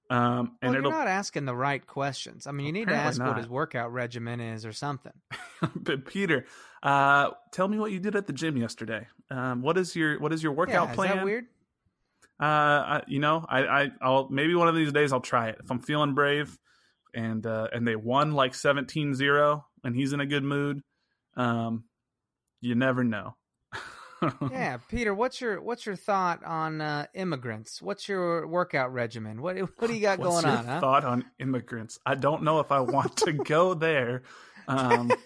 Speaker 1: Um, and
Speaker 2: Well, you're not asking the right questions. I mean, you need to ask
Speaker 1: not.
Speaker 2: what his workout regimen is or something.
Speaker 1: but Peter, uh, tell me what you did at the gym yesterday. Um, what is your what is your workout
Speaker 2: yeah,
Speaker 1: plan?
Speaker 2: Is that weird?
Speaker 1: Uh, I, you know, I, I, I'll maybe one of these days I'll try it if I'm feeling brave, and uh, and they won like 17-0 and he's in a good mood. Um, you never know.
Speaker 2: Yeah, Peter, what's your what's your thought on uh, immigrants? What's your workout regimen? What what do you got
Speaker 1: What's
Speaker 2: going on? Huh?
Speaker 1: Thought on immigrants? I don't know if I want to go there. Um,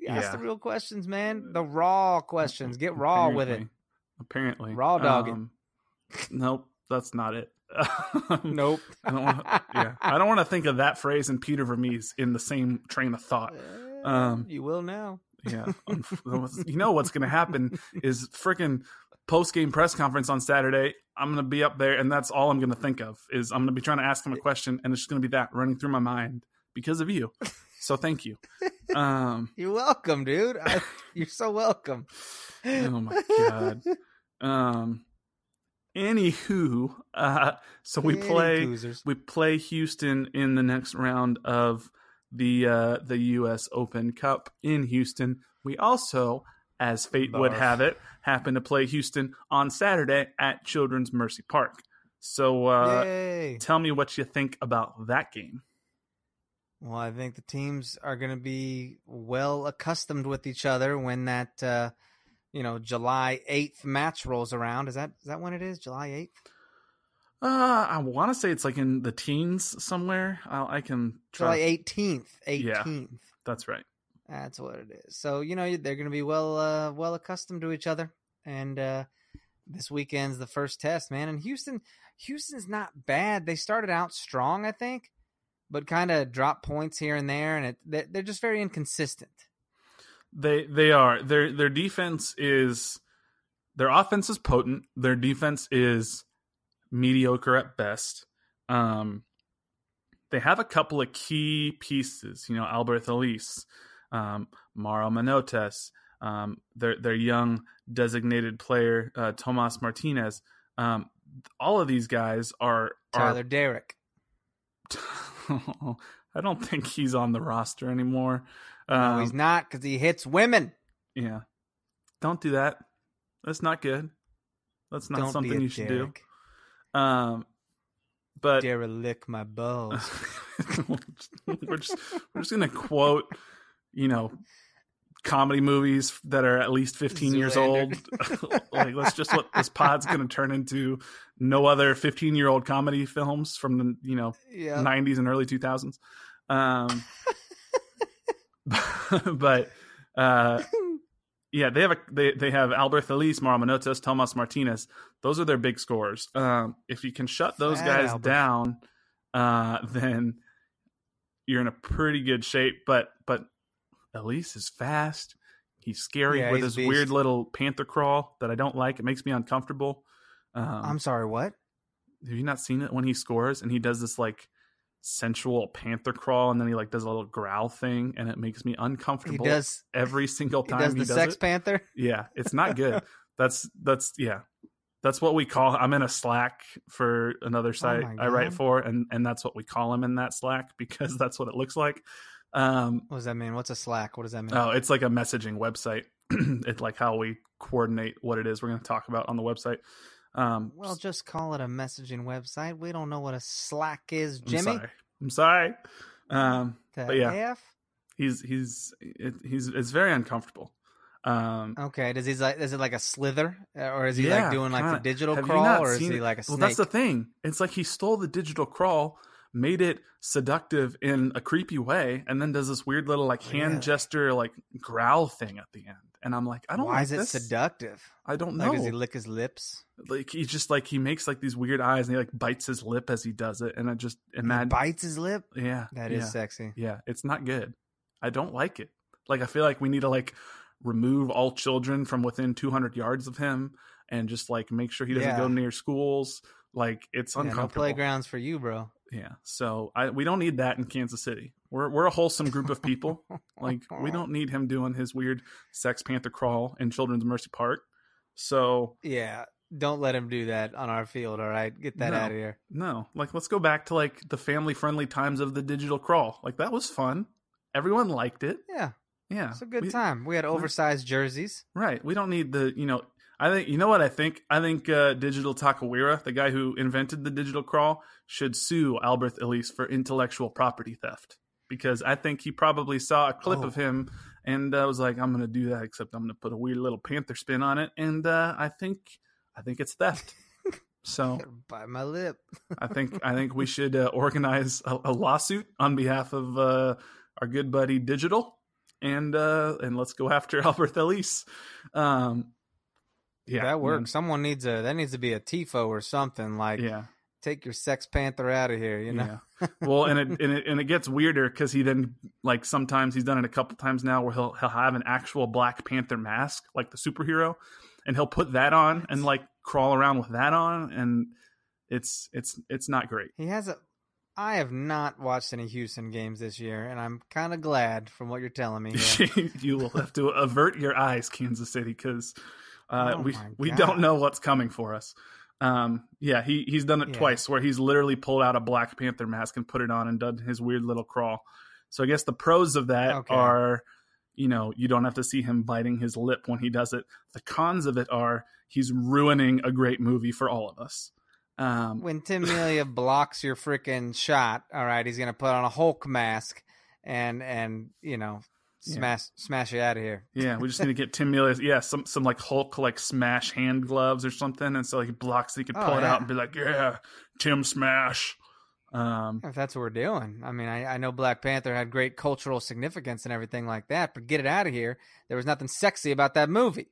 Speaker 2: You Ask
Speaker 1: yeah.
Speaker 2: the real questions, man. The raw questions. Get raw with it.
Speaker 1: Apparently, apparently,
Speaker 2: Raw dog it.
Speaker 1: Um, nope, that's not it.
Speaker 2: Nope.
Speaker 1: I don't wanna, Yeah, I don't want to think of that phrase and Peter Vermes in the same train of thought. Um,
Speaker 2: you will now.
Speaker 1: Yeah, you know what's going to happen is freaking post game press conference on Saturday. I'm going to be up there, and that's all I'm going to think of is I'm going to be trying to ask him a question, and it's just going to be that running through my mind because of you. So thank you. Um,
Speaker 2: You're welcome, dude. I, you're so welcome.
Speaker 1: oh my god. Um, anywho, uh, so we play. we play Houston in the next round of the uh, the U.S. Open Cup in Houston. We also, as fate would have it, happen to play Houston on Saturday at Children's Mercy Park. So uh, tell me what you think about that game.
Speaker 2: Well, I think the teams are going to be well accustomed with each other when that, uh, you know, July eighth match rolls around. Is that is that when it is? July eighth?
Speaker 1: Uh, I want to say it's like in the teens somewhere. i I can try.
Speaker 2: July eighteenth.
Speaker 1: Yeah.
Speaker 2: Eighteenth.
Speaker 1: That's right.
Speaker 2: That's what it is. So you know they're going to be well uh, well accustomed to each other, and uh, this weekend's the first test, man. And Houston, Houston's not bad. They started out strong, I think, but kind of dropped points here and there, and it, they're just very inconsistent.
Speaker 1: They they are their their defense is their offense is potent. Their defense is mediocre at best. Um, they have a couple of key pieces. You know, Alberth Elis, um, Mauro Manotas, um, their their young designated player uh, Tomas Martinez. Um, all of these guys are
Speaker 2: Tyler
Speaker 1: are.
Speaker 2: Deric.
Speaker 1: I don't think he's on the roster anymore.
Speaker 2: no,
Speaker 1: Um,
Speaker 2: he's not because he hits women.
Speaker 1: yeah, don't do that. That's not good. That's not
Speaker 2: Don't
Speaker 1: something you should
Speaker 2: Deric.
Speaker 1: do. Um, but
Speaker 2: Derelict my balls.
Speaker 1: we're just we're just gonna quote, you know, comedy movies that are at least fifteen years old.
Speaker 2: Zoolander.
Speaker 1: like that's just what this pod's gonna turn into. No other fifteen year old comedy films from the you know
Speaker 2: yeah.
Speaker 1: nineties and early two thousands. Um, but uh, yeah, they have a they they have Alberth Elis, Manotas, Tomas Martinez. Those are their big scores. Um, if you can shut those
Speaker 2: Fat
Speaker 1: guys
Speaker 2: Alberth.
Speaker 1: down, uh, then you're in a pretty good shape. But but Elis is fast. He's scary
Speaker 2: Yeah,
Speaker 1: with
Speaker 2: he's
Speaker 1: his weird little panther crawl that I don't like. It makes me uncomfortable. Um,
Speaker 2: I'm sorry. What?
Speaker 1: have you not seen it when he scores and he does this like sensual panther crawl and then he like does a little growl thing and it makes me uncomfortable He
Speaker 2: does.
Speaker 1: every single
Speaker 2: He
Speaker 1: time
Speaker 2: does
Speaker 1: he
Speaker 2: the
Speaker 1: does
Speaker 2: Sex
Speaker 1: it.
Speaker 2: Panther.
Speaker 1: Yeah, it's not good. that's that's yeah. That's what we call I'm in a Slack for another site
Speaker 2: Oh
Speaker 1: I write for and and that's what we call him in that Slack because that's what it looks like. Um
Speaker 2: What does that mean? What's a Slack? What does that mean?
Speaker 1: oh, it's like a messaging website. it's like how we coordinate what it is we're going to talk about on the website. Um
Speaker 2: well, just call it a messaging website. We don't know what a Slack is, Jimmy.
Speaker 1: I'm sorry. I'm sorry. Um
Speaker 2: The
Speaker 1: But yeah.
Speaker 2: F?
Speaker 1: he's he's he's it's very uncomfortable. Um,
Speaker 2: Okay. Does he like? Is it like a slither, Uh, or is he
Speaker 1: Yeah,
Speaker 2: like doing like
Speaker 1: kinda.
Speaker 2: the digital
Speaker 1: Have
Speaker 2: crawl, or is he like a
Speaker 1: well, that's the thing. It's like he stole the digital crawl, made it seductive in a creepy way, and then does this weird little like hand gesture, like growl thing at the end. And I'm like, I don't.
Speaker 2: Why
Speaker 1: like
Speaker 2: is it seductive?
Speaker 1: I don't know.
Speaker 2: Like, does he lick his lips?
Speaker 1: like he just like he makes like these weird eyes, and he like bites his lip as he does it, and I just
Speaker 2: He
Speaker 1: imagine.
Speaker 2: bites his lip.
Speaker 1: Yeah,
Speaker 2: That is
Speaker 1: yeah.
Speaker 2: sexy.
Speaker 1: Yeah, it's not good. I don't like it. Like I feel like we need to like remove all children from within 200 yards of him and just like make sure he doesn't
Speaker 2: Yeah.
Speaker 1: go near schools. Like it's
Speaker 2: Yeah, no
Speaker 1: uncomfortable.
Speaker 2: playgrounds for you, bro.
Speaker 1: Yeah. So I we don't need that in Kansas City. We're we're a wholesome group of people. like we don't need him doing his weird sex panther crawl in Children's Mercy Park. So
Speaker 2: Yeah, don't let him do that on our field. All right, get that
Speaker 1: No.
Speaker 2: out of here.
Speaker 1: no, like let's go back to like the family friendly times of the digital crawl. Like that was fun. Everyone liked it.
Speaker 2: Yeah,
Speaker 1: Yeah.
Speaker 2: it's a good
Speaker 1: We-
Speaker 2: time. We had oversized jerseys.
Speaker 1: Right. We don't need the, you know, I think, you know what I think? I think uh, Digital Takawira, the guy who invented the digital crawl, should sue Alberth Elis for intellectual property theft. Because I think he probably saw a clip
Speaker 2: Oh.
Speaker 1: of him and uh, was like, I'm going to do that, except I'm going to put a weird little panther spin on it. And uh, I think, I think it's theft. So
Speaker 2: by my lip.
Speaker 1: I think, I think we should uh, organize a, a lawsuit on behalf of uh, our good buddy Digital. And uh, and let's go after Alberth Elis. Um, yeah,
Speaker 2: that
Speaker 1: man.
Speaker 2: works. Someone needs a that needs to be a tifo or something like
Speaker 1: Yeah,
Speaker 2: take your sex panther out of here. You know,
Speaker 1: yeah. Well, and it and it and it gets weirder because he then like sometimes he's done it a couple times now where he'll he'll have an actual Black Panther mask like the superhero, and he'll put that on and like crawl around with that on, and it's it's it's not great.
Speaker 2: he has a. I have not watched any Houston games this year, and I'm kind of glad from what you're telling me.
Speaker 1: You will have to avert your eyes, Kansas City, because uh,
Speaker 2: Oh
Speaker 1: we we
Speaker 2: God.
Speaker 1: don't know what's coming for us. Um, yeah, he he's done it
Speaker 2: Yeah.
Speaker 1: twice where he's literally pulled out a Black Panther mask and put it on and done his weird little crawl. So I guess the pros of that
Speaker 2: Okay.
Speaker 1: are, you know, you don't have to see him biting his lip when he does it. The cons of it are he's ruining a great movie for all of us. Um,
Speaker 2: when Tim Melia blocks your freaking shot, all right, he's gonna put on a Hulk mask and and you know smash yeah. smash you out of here.
Speaker 1: Yeah, we just need to get Tim Melia. Yeah, some some like Hulk like smash hand gloves or something, and so he blocks. He could oh, pull oh, it yeah. out and be like, "Yeah, Tim Smash." Um,
Speaker 2: if that's what we're doing, I mean, I, I know Black Panther had great cultural significance and everything like that, but get it out of here. There was nothing sexy about that movie.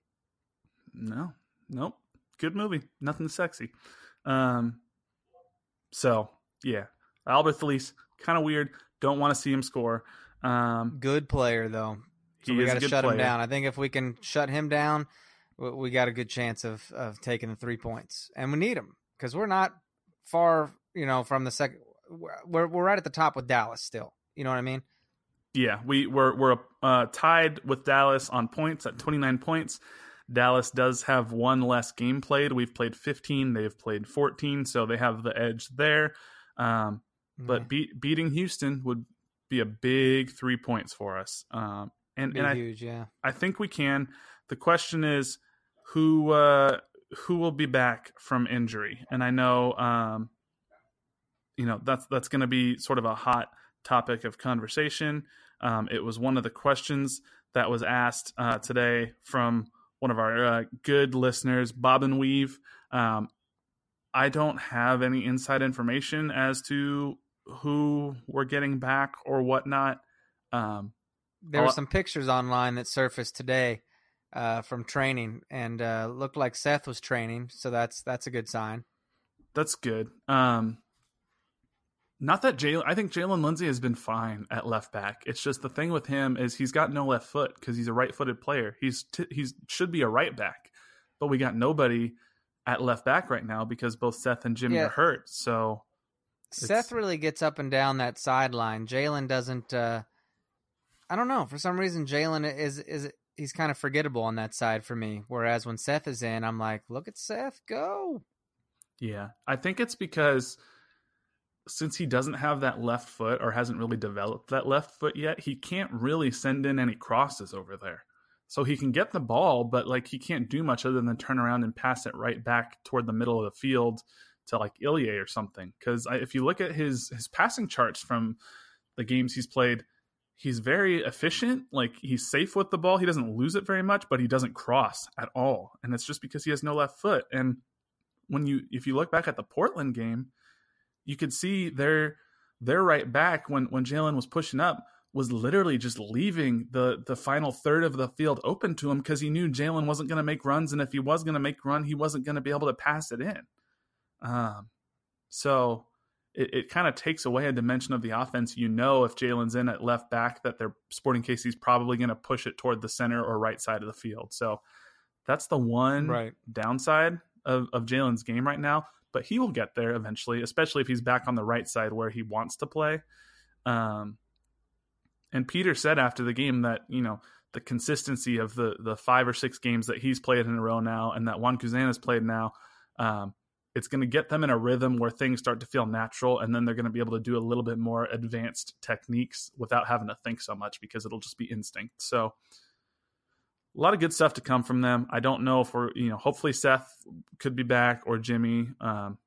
Speaker 1: No, nope, good movie, nothing sexy. Um, so yeah, Alberth Elis, kind of weird. Don't want to see him score. Um,
Speaker 2: good player though. So we got to shut player. him down. I think if we can shut him down, we got a good chance of of taking the three points, and we need them because we're not far, you know, from the second. We're we're right at the top with Dallas still. You know what I mean?
Speaker 1: Yeah, we we're we're uh, tied with Dallas on points at 29 points. Dallas does have one less game played. We've played 15, they've played 14, so they have the edge there. Um, but be- beating Houston would be a big three points for us. Um, and and I,
Speaker 2: huge, yeah.
Speaker 1: I think we can. The question is who uh, who will be back from injury, and I know um, you know that's that's going to be sort of a hot topic of conversation. Um, it was one of the questions that was asked uh, today from one of our uh, good listeners, Bob and Weave. Um, I don't have any inside information as to who we're getting back or whatnot. Um,
Speaker 2: there were some pictures online that surfaced today uh, from training, and uh, looked like Seth was training, so that's that's a good sign.
Speaker 1: That's good. Um, not that Jaylin. I think Jaylin Lindsey has been fine at left back. It's just the thing with him is he's got no left foot because he's a right-footed player. He's t- he's should be a right back, but we got nobody at left back right now because both Seth and Jimmy yeah. are hurt. So
Speaker 2: Seth really gets up and down that sideline. Jaylin doesn't. Uh, I don't know. For some reason, Jaylin is is he's kind of forgettable on that side for me. Whereas when Seth is in, I'm like, look at Seth go.
Speaker 1: Yeah, I think it's because since he doesn't have that left foot or hasn't really developed that left foot yet, he can't really send in any crosses over there. So he can get the ball, but like he can't do much other than turn around and pass it right back toward the middle of the field to like Ilie or something. Because if you look at his his passing charts from the games he's played, he's very efficient. Like he's safe with the ball. He doesn't lose it very much, but he doesn't cross at all. And it's just because he has no left foot. And when you if you look back at the Portland game, you could see their their right back when when Jaylin was pushing up was literally just leaving the the final third of the field open to him because he knew Jaylin wasn't going to make runs, and if he was going to make run, he wasn't going to be able to pass it in. Um, so it, it kind of takes away a dimension of the offense. You know, if Jaylin's in at left back, that they're Sporting KC's probably going to push it toward the center or right side of the field. So that's the one
Speaker 2: right.
Speaker 1: downside of, of Jaylin's game right now but he will get there eventually, especially if he's back on the right side where he wants to play. Um, and Peter said after the game that you know the consistency of the the five or six games that he's played in a row now, and that Wan Kuzain has played now, um, it's going to get them in a rhythm where things start to feel natural, and then they're going to be able to do a little bit more advanced techniques without having to think so much because it'll just be instinct. So a lot of good stuff to come from them. I don't know if we're, you know, hopefully Seth could be back or Jimmy. Um,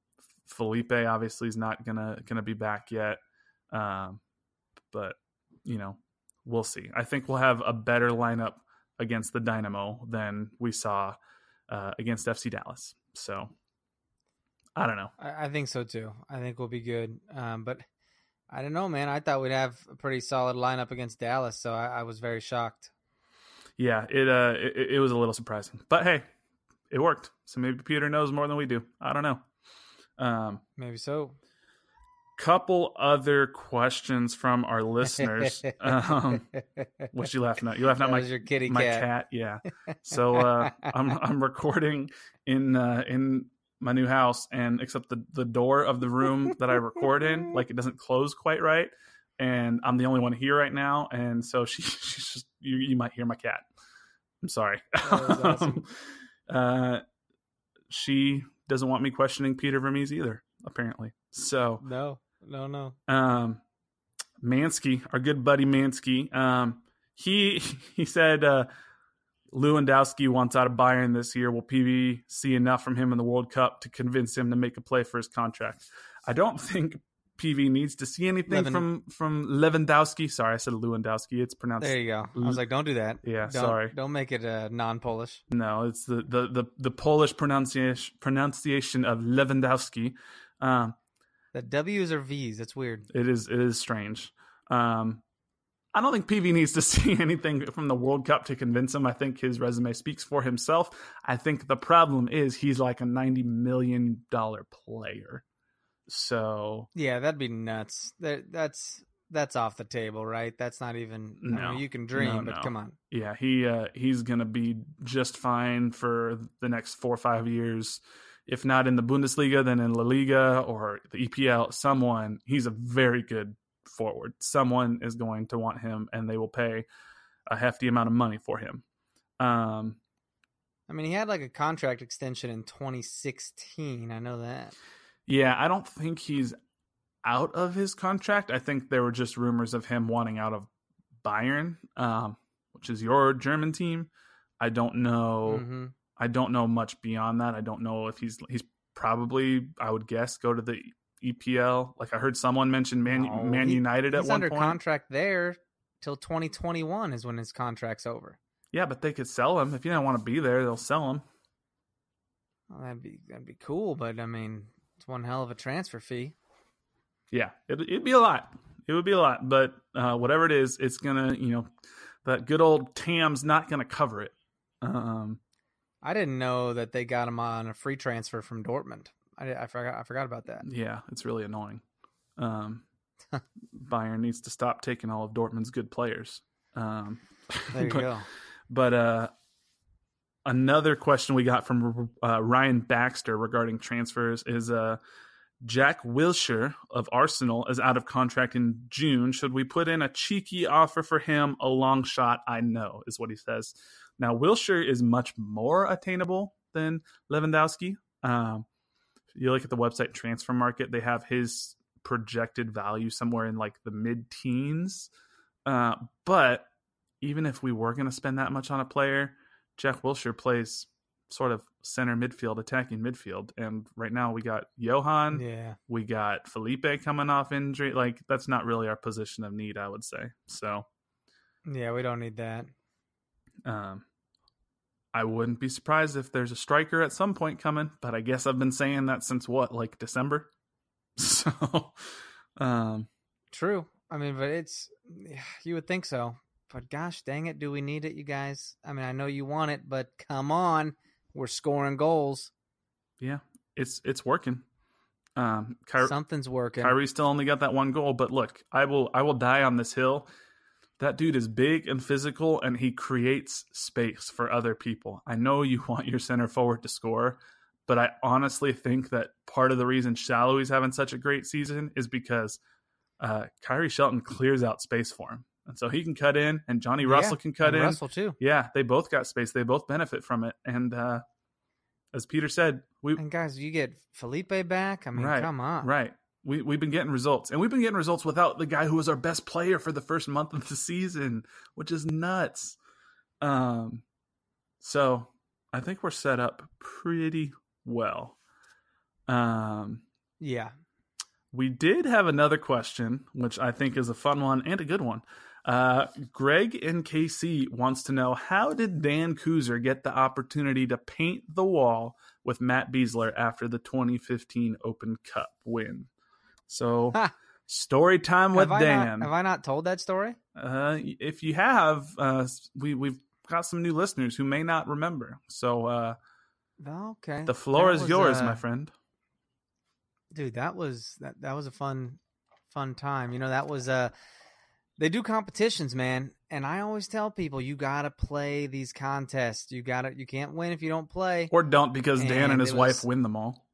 Speaker 1: Felipe obviously is not gonna gonna be back yet, um, but you know, we'll see. I think we'll have a better lineup against the Dynamo than we saw uh, against FC Dallas. So I don't know.
Speaker 2: I, I, think so too. I think we'll be good. Um, but I don't know, man. I thought we'd have a pretty solid lineup against Dallas, so I, I was very shocked
Speaker 1: yeah, it uh it, it was a little surprising, but hey, it worked. So maybe Peter knows more than we do. I don't know. Um,
Speaker 2: maybe so.
Speaker 1: Couple other questions from our listeners. um, what you laughing at? You laughing at my
Speaker 2: your kitty
Speaker 1: my
Speaker 2: cat.
Speaker 1: cat? Yeah. So uh, I'm I'm recording in uh, in my new house, and except the the door of the room that I record in, like it doesn't close quite right and I'm the only one here right now, and so she, she's just you, you might hear my cat. I'm sorry. Awesome. uh, she doesn't want me questioning Peter Vermes either, apparently. So
Speaker 2: no, no, no.
Speaker 1: Um, Mansky, our good buddy Mansky, um, he he said uh, Lewandowski wants out of Bayern this year. Will PV see enough from him in the World Cup to convince him to make a play for his contract? I don't think PV needs to see anything
Speaker 2: Levin-
Speaker 1: from from Lewandowski. Sorry, I said Lewandowski. It's pronounced.
Speaker 2: There you go. I was like, don't do that.
Speaker 1: Yeah,
Speaker 2: Don't-
Speaker 1: sorry.
Speaker 2: Don't make it uh, non-Polish.
Speaker 1: No, it's the the the, the Polish pronunciation pronunciation of Lewandowski. Um,
Speaker 2: The W's or V's. That's weird.
Speaker 1: it is it is strange. Um, I don't think PV needs to see anything from the World Cup to convince him. I think his resume speaks for himself. I think the problem is he's like a ninety million dollar player. So
Speaker 2: Yeah, that'd be nuts. That, that's that's off the table, right? That's not even. I mean, you can dream,
Speaker 1: No,
Speaker 2: but
Speaker 1: no.
Speaker 2: come on.
Speaker 1: yeah, he uh, he's gonna be just fine for the next four or five years. If not in the Bundesliga, then in La Liga or the EPL. Someone he's a very good forward. Someone is going to want him, and they will pay a hefty amount of money for him. Um,
Speaker 2: I mean, he had like a contract extension in 2016. I know that.
Speaker 1: yeah, I don't think he's out of his contract. I think there were just rumors of him wanting out of Bayern, um, which is your German team. I don't know.
Speaker 2: hmm
Speaker 1: I don't know much beyond that. I don't know if he's he's probably I would guess go to the EPL. Like I heard someone mention Man
Speaker 2: No,
Speaker 1: Man
Speaker 2: he-
Speaker 1: United at
Speaker 2: He's
Speaker 1: one
Speaker 2: under
Speaker 1: point.
Speaker 2: contract there till 2021 is when his contract's over.
Speaker 1: yeah, but they could sell him if you don't want to be there. They'll sell him.
Speaker 2: Well, that'd be that'd be cool, but I mean, it's one hell of a transfer fee.
Speaker 1: Yeah, it, it'd be a lot. It would be a lot, but uh, whatever it is, it's gonna you know that good old TAM's not gonna cover it. Um,
Speaker 2: I didn't know that they got him on a free transfer from Dortmund. I, I forgot I forgot about that.
Speaker 1: yeah, it's really annoying. Um, Bayern needs to stop taking all of Dortmund's good players. Um,
Speaker 2: There you
Speaker 1: but-
Speaker 2: go.
Speaker 1: But uh, another question we got from uh, Ryan Baxter regarding transfers is uh, Jack Wilshere of Arsenal is out of contract in June. Should we put in a cheeky offer for him? A long shot, I know, is what he says. Now, Wilshere is much more attainable than Lewandowski. Um, you look at the website Transfermarkt, they have his projected value somewhere in like the mid teens. Uh, but even if we were going to spend that much on a player, Jack Wilshere plays sort of center midfield, attacking midfield. And right now we got Yohan,
Speaker 2: Yeah.
Speaker 1: we got Felipe coming off injury. Like, that's not really our position of need, I would say. So,
Speaker 2: Yeah, we don't need that.
Speaker 1: um, I wouldn't be surprised if there's a striker at some point coming, but I guess I've been saying that since what, like December? So, um,
Speaker 2: True. I mean, but it's you would think so. But gosh dang it, do we need it, you guys? I mean, I know you want it, but come on. We're scoring goals.
Speaker 1: yeah, it's it's working. Um, Ky-
Speaker 2: Something's working.
Speaker 1: Khiry still only got that one goal, but look, I will I will die on this hill. That dude is big and physical, and he creates space for other people. I know you want your center forward to score, but I honestly think that part of the reason Salloi's having such a great season is because uh, Khiry Shelton clears out space for him, and so he can cut in, and Johnny
Speaker 2: Yeah,
Speaker 1: Russell can cut in.
Speaker 2: Russell too.
Speaker 1: Yeah, they both got space. They both benefit from it, and uh, as Peter said, we
Speaker 2: And guys, you get Felipe back. I mean,
Speaker 1: Right,
Speaker 2: come on.
Speaker 1: Right. We we've been getting results, and we've been getting results without the guy who was our best player for the first month of the season, which is nuts. Um, so I think we're set up pretty well. Um,
Speaker 2: Yeah.
Speaker 1: we did have another question, which I think is a fun one and a good one. Uh, Greg in KC wants to know how did Dan Kuzer get the opportunity to paint the wall with Matt Besler after the 2015 Open Cup win? So, story time with
Speaker 2: have,
Speaker 1: Dan.
Speaker 2: not, have I not told that story?
Speaker 1: uh, if you have, uh, we we've got some new listeners who may not remember. So, uh,
Speaker 2: Okay.
Speaker 1: the floor
Speaker 2: That
Speaker 1: is
Speaker 2: was,
Speaker 1: yours,
Speaker 2: uh,
Speaker 1: my friend.
Speaker 2: dude that was that that was a fun fun time you know that was uh they do competitions man and i always tell people you gotta play these contests you gotta you can't win if you don't play
Speaker 1: Or don't because Dan
Speaker 2: and
Speaker 1: and his
Speaker 2: it
Speaker 1: wife win them all.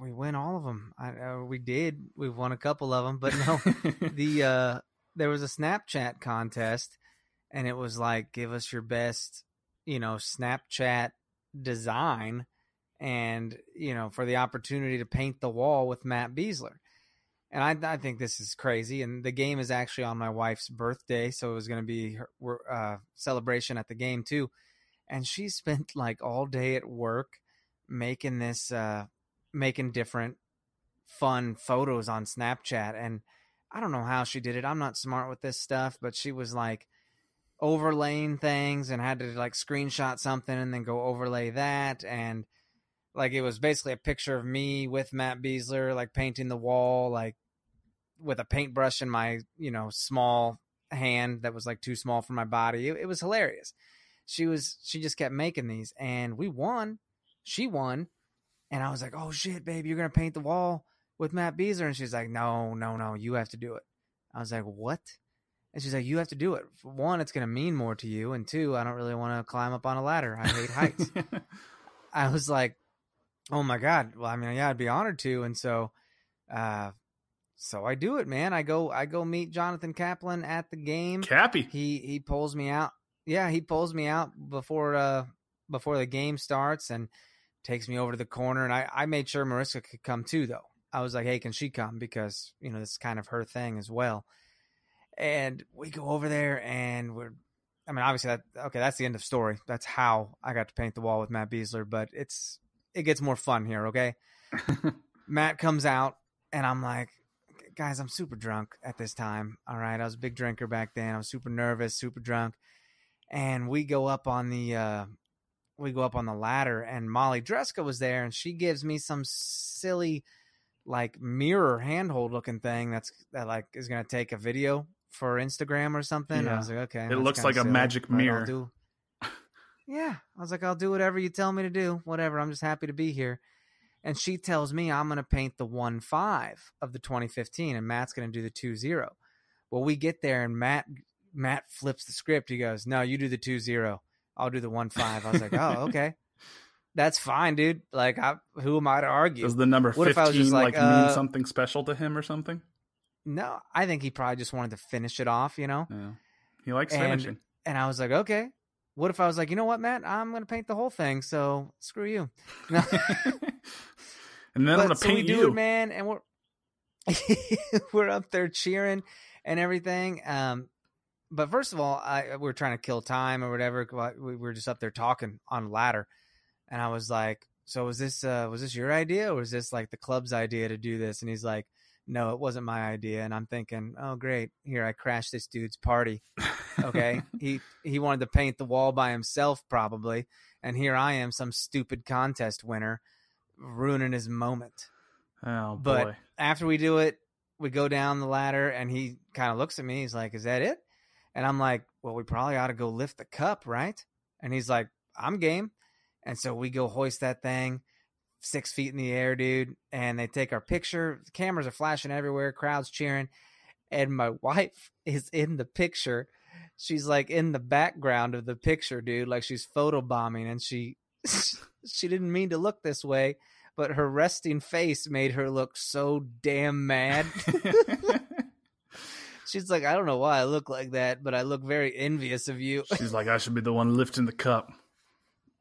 Speaker 2: We win all of them I, uh, we did we've won a couple of them but no the uh there was a snapchat contest and it was like give us your best you know snapchat design and you know for the opportunity to paint the wall with matt besler and I, I think this is crazy. And the game is actually on my wife's birthday, so it was going to be her uh, celebration at the game too. And she spent like all day at work making this, uh, making different fun photos on Snapchat. And I don't know how she did it. I'm not smart with this stuff, but she was like overlaying things and had to like screenshot something and then go overlay that and like it was basically a picture of me with Matt Besler, like painting the wall, like with a paintbrush in my, you know, small hand that was like too small for my body. It, it was hilarious. She was, she just kept making these and we won. She won. And I was like, oh shit, babe, you're going to paint the wall with Matt Besler. And she's like, no, no, no, you have to do it. I was like, what? And she's like, you have to do it. For one, it's going to mean more to you. And two, I don't really want to climb up on a ladder. I hate heights. I was like, Oh my God. Well, I mean, yeah, I'd be honored to. And so, uh, so I do it, man. I go, I go meet Jonathan Kaplan at the game.
Speaker 1: Cappy.
Speaker 2: He, he pulls me out. Yeah. He pulls me out before, uh, before the game starts and takes me over to the corner. And I, I made sure Mariska could come too, though. I was like, Hey, can she come? Because, you know, this is kind of her thing as well. And we go over there and we're, I mean, obviously that, okay, that's the end of story. That's how I got to paint the wall with Matt Besler, but it's, it gets more fun here, okay? Matt comes out and I'm like, guys, I'm super drunk at this time. All right. I was a big drinker back then. I was super nervous, super drunk. And we go up on the uh we go up on the ladder and Molly Dreska was there and she gives me some silly like mirror handhold looking thing that's that like is gonna take a video for Instagram or something.
Speaker 1: Yeah.
Speaker 2: I was like, okay.
Speaker 1: It looks like a magic mirror.
Speaker 2: Do, yeah. I was like, I'll do whatever you tell me to do. Whatever. I'm just happy to be here. And she tells me I'm going to paint the 1 5 of the 2015 and Matt's going to do the 2 0. Well, we get there and Matt Matt flips the script. He goes, No, you do the 2 0. I'll do the 1 5. I was like, Oh, okay. That's fine, dude. Like, I, who am I to argue?
Speaker 1: Does the number
Speaker 2: What if I was
Speaker 1: 15
Speaker 2: just
Speaker 1: like,
Speaker 2: like, uh,
Speaker 1: mean something special to him or something?
Speaker 2: No, I think he probably just wanted to finish it off, you know?
Speaker 1: Yeah. He likes
Speaker 2: And-
Speaker 1: finishing.
Speaker 2: And I was like, okay. What if I was like, you know what, Matt? I'm going to paint the whole thing. So screw you. No.
Speaker 1: and then I'm going to
Speaker 2: so we
Speaker 1: paint
Speaker 2: do
Speaker 1: you.
Speaker 2: it, man, and we're we're up there cheering and everything. Um, but first of all, I we are trying to kill time or whatever. We were just up there talking on a ladder, and I was like, "So was this uh, was this your idea, or was this like the club's idea to do this?" And he's like, "No, it wasn't my idea." And I'm thinking, "Oh, great! Here I crashed this dude's party." Okay, he he wanted to paint the wall by himself probably, and here I am, some stupid contest winner, ruining his moment
Speaker 1: oh, boy!
Speaker 2: but after we do it, we go down the ladder and he kind of looks at me. He's like, Is that it? And I'm like, Well, we probably ought to go lift the cup, right? And he's like, I'm game. And so we go hoist that thing six feet in the air, dude. And they take our picture. Cameras are flashing everywhere, crowds cheering. And my wife is in the picture. She's like in the background of the picture, dude. Like she's photobombing and she she didn't mean to look this way but her resting face made her look so damn mad. She's like, I don't know why I look like that, but I look very envious of you.
Speaker 1: She's like, I should be the one lifting the cup.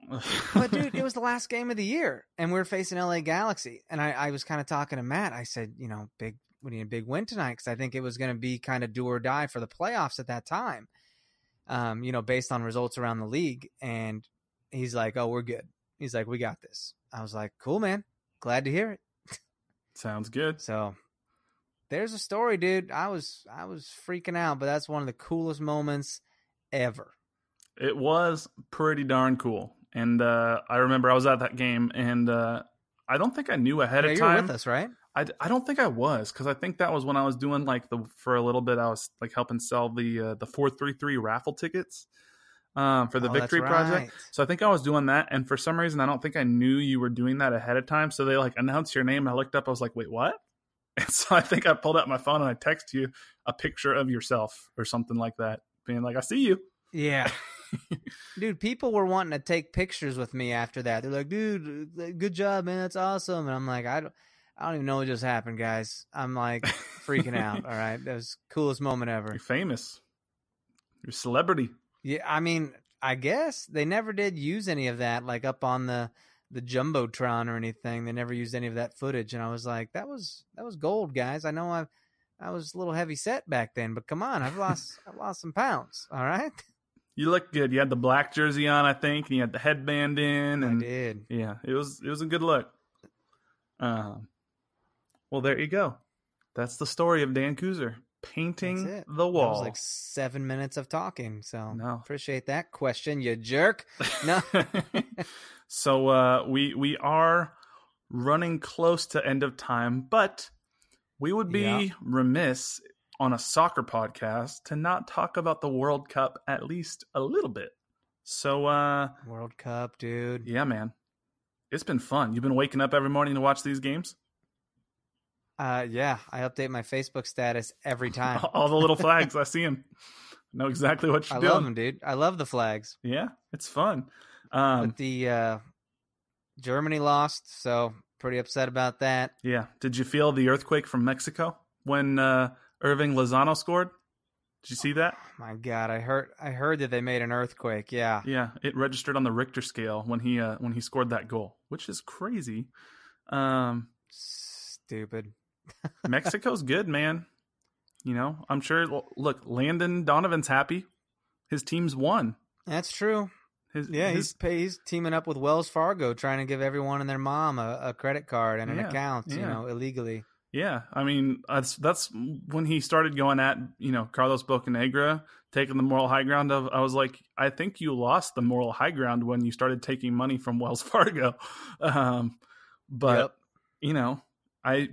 Speaker 2: but dude, it was the last game of the year, and we are facing LA Galaxy. And I, I was kind of talking to Matt. I said, you know, big, we need a big win tonight because I think it was going to be kind of do or die for the playoffs at that time. Um, you know, based on results around the league. And he's like, oh, we're good. He's like, we got this. I was like, cool, man. Glad to hear it.
Speaker 1: Sounds good.
Speaker 2: So there's a story, dude. I was I was freaking out, but that's one of the coolest moments ever.
Speaker 1: It was pretty darn cool. And uh, I remember I was at that game, and uh, I don't think I knew ahead
Speaker 2: Yeah,
Speaker 1: of time.
Speaker 2: with us, right?
Speaker 1: I, I don't think I was because I think that was when I was doing like the for a little bit I was like helping sell the uh, the four three three raffle tickets um, for the
Speaker 2: Oh,
Speaker 1: Victory Project. So I think I was doing that, and for some reason I don't think I knew you were doing that ahead of time. So they like announced your name, and I looked up. I was like, wait, what? And so I think I pulled out my phone and I texted you a picture of yourself or something like that, being like, I see you.
Speaker 2: Yeah. dude, people were wanting to take pictures with me after that. They're like, dude, uh, good job, man. That's awesome. And I'm like, I don't, I don't even know what just happened, guys. I'm like freaking out. All right. That was the coolest moment ever.
Speaker 1: You're famous. You're a celebrity.
Speaker 2: Yeah. I mean, I guess they never did use any of that, like up on the, the jumbotron or anything. They never used any of that footage, and I was like, that was that was gold, guys. I know I I was a little heavy set back then, but come on, I've lost I've lost some pounds. All right.
Speaker 1: You look good. You had the black jersey on, I think, and you had the headband in, and
Speaker 2: I did.
Speaker 1: yeah, it was it was a good look. Um, well, there you go. That's the story of Dan Kuzer painting the
Speaker 2: That
Speaker 1: wall.
Speaker 2: was like seven minutes of talking. So
Speaker 1: No.
Speaker 2: appreciate that question, you jerk. No.
Speaker 1: so uh, we we are running close to end of time, but we would be
Speaker 2: Yeah.
Speaker 1: remiss on a soccer podcast to not talk about the World Cup at least a little bit. So uh,
Speaker 2: World Cup, dude.
Speaker 1: yeah, man, it's been fun. You've been waking up every morning to watch these games.
Speaker 2: Uh, yeah, I update my Facebook status every time.
Speaker 1: All the little flags, I see them. Know exactly what you're
Speaker 2: I
Speaker 1: doing.
Speaker 2: love them, dude. I love the flags.
Speaker 1: Yeah, it's fun. Um,
Speaker 2: but the uh, Germany lost, so pretty upset about that.
Speaker 1: Yeah. Did you feel the earthquake from Mexico when uh, Hirving Lozano scored? Did you see that?
Speaker 2: My God, I heard I heard that they made an earthquake. Yeah,
Speaker 1: Yeah, it registered on the Richter scale when he uh, when he scored that goal, which is crazy. Um,
Speaker 2: stupid.
Speaker 1: Mexico's good, man. You know, I'm sure. Look, Landon Donovan's happy. His team's won.
Speaker 2: That's true.
Speaker 1: His,
Speaker 2: Yeah,
Speaker 1: his-
Speaker 2: he's pay, he's teaming up with Wells Fargo, trying to give everyone and their mom a, a credit card and an
Speaker 1: Yeah,
Speaker 2: account. You know, illegally.
Speaker 1: Yeah, I mean that's that's when he started going at you know Carlos Bocanegra taking the moral high ground. Of I was like, I think you lost the moral high ground when you started taking money from Wells Fargo. Um, but
Speaker 2: Yep.
Speaker 1: you know, I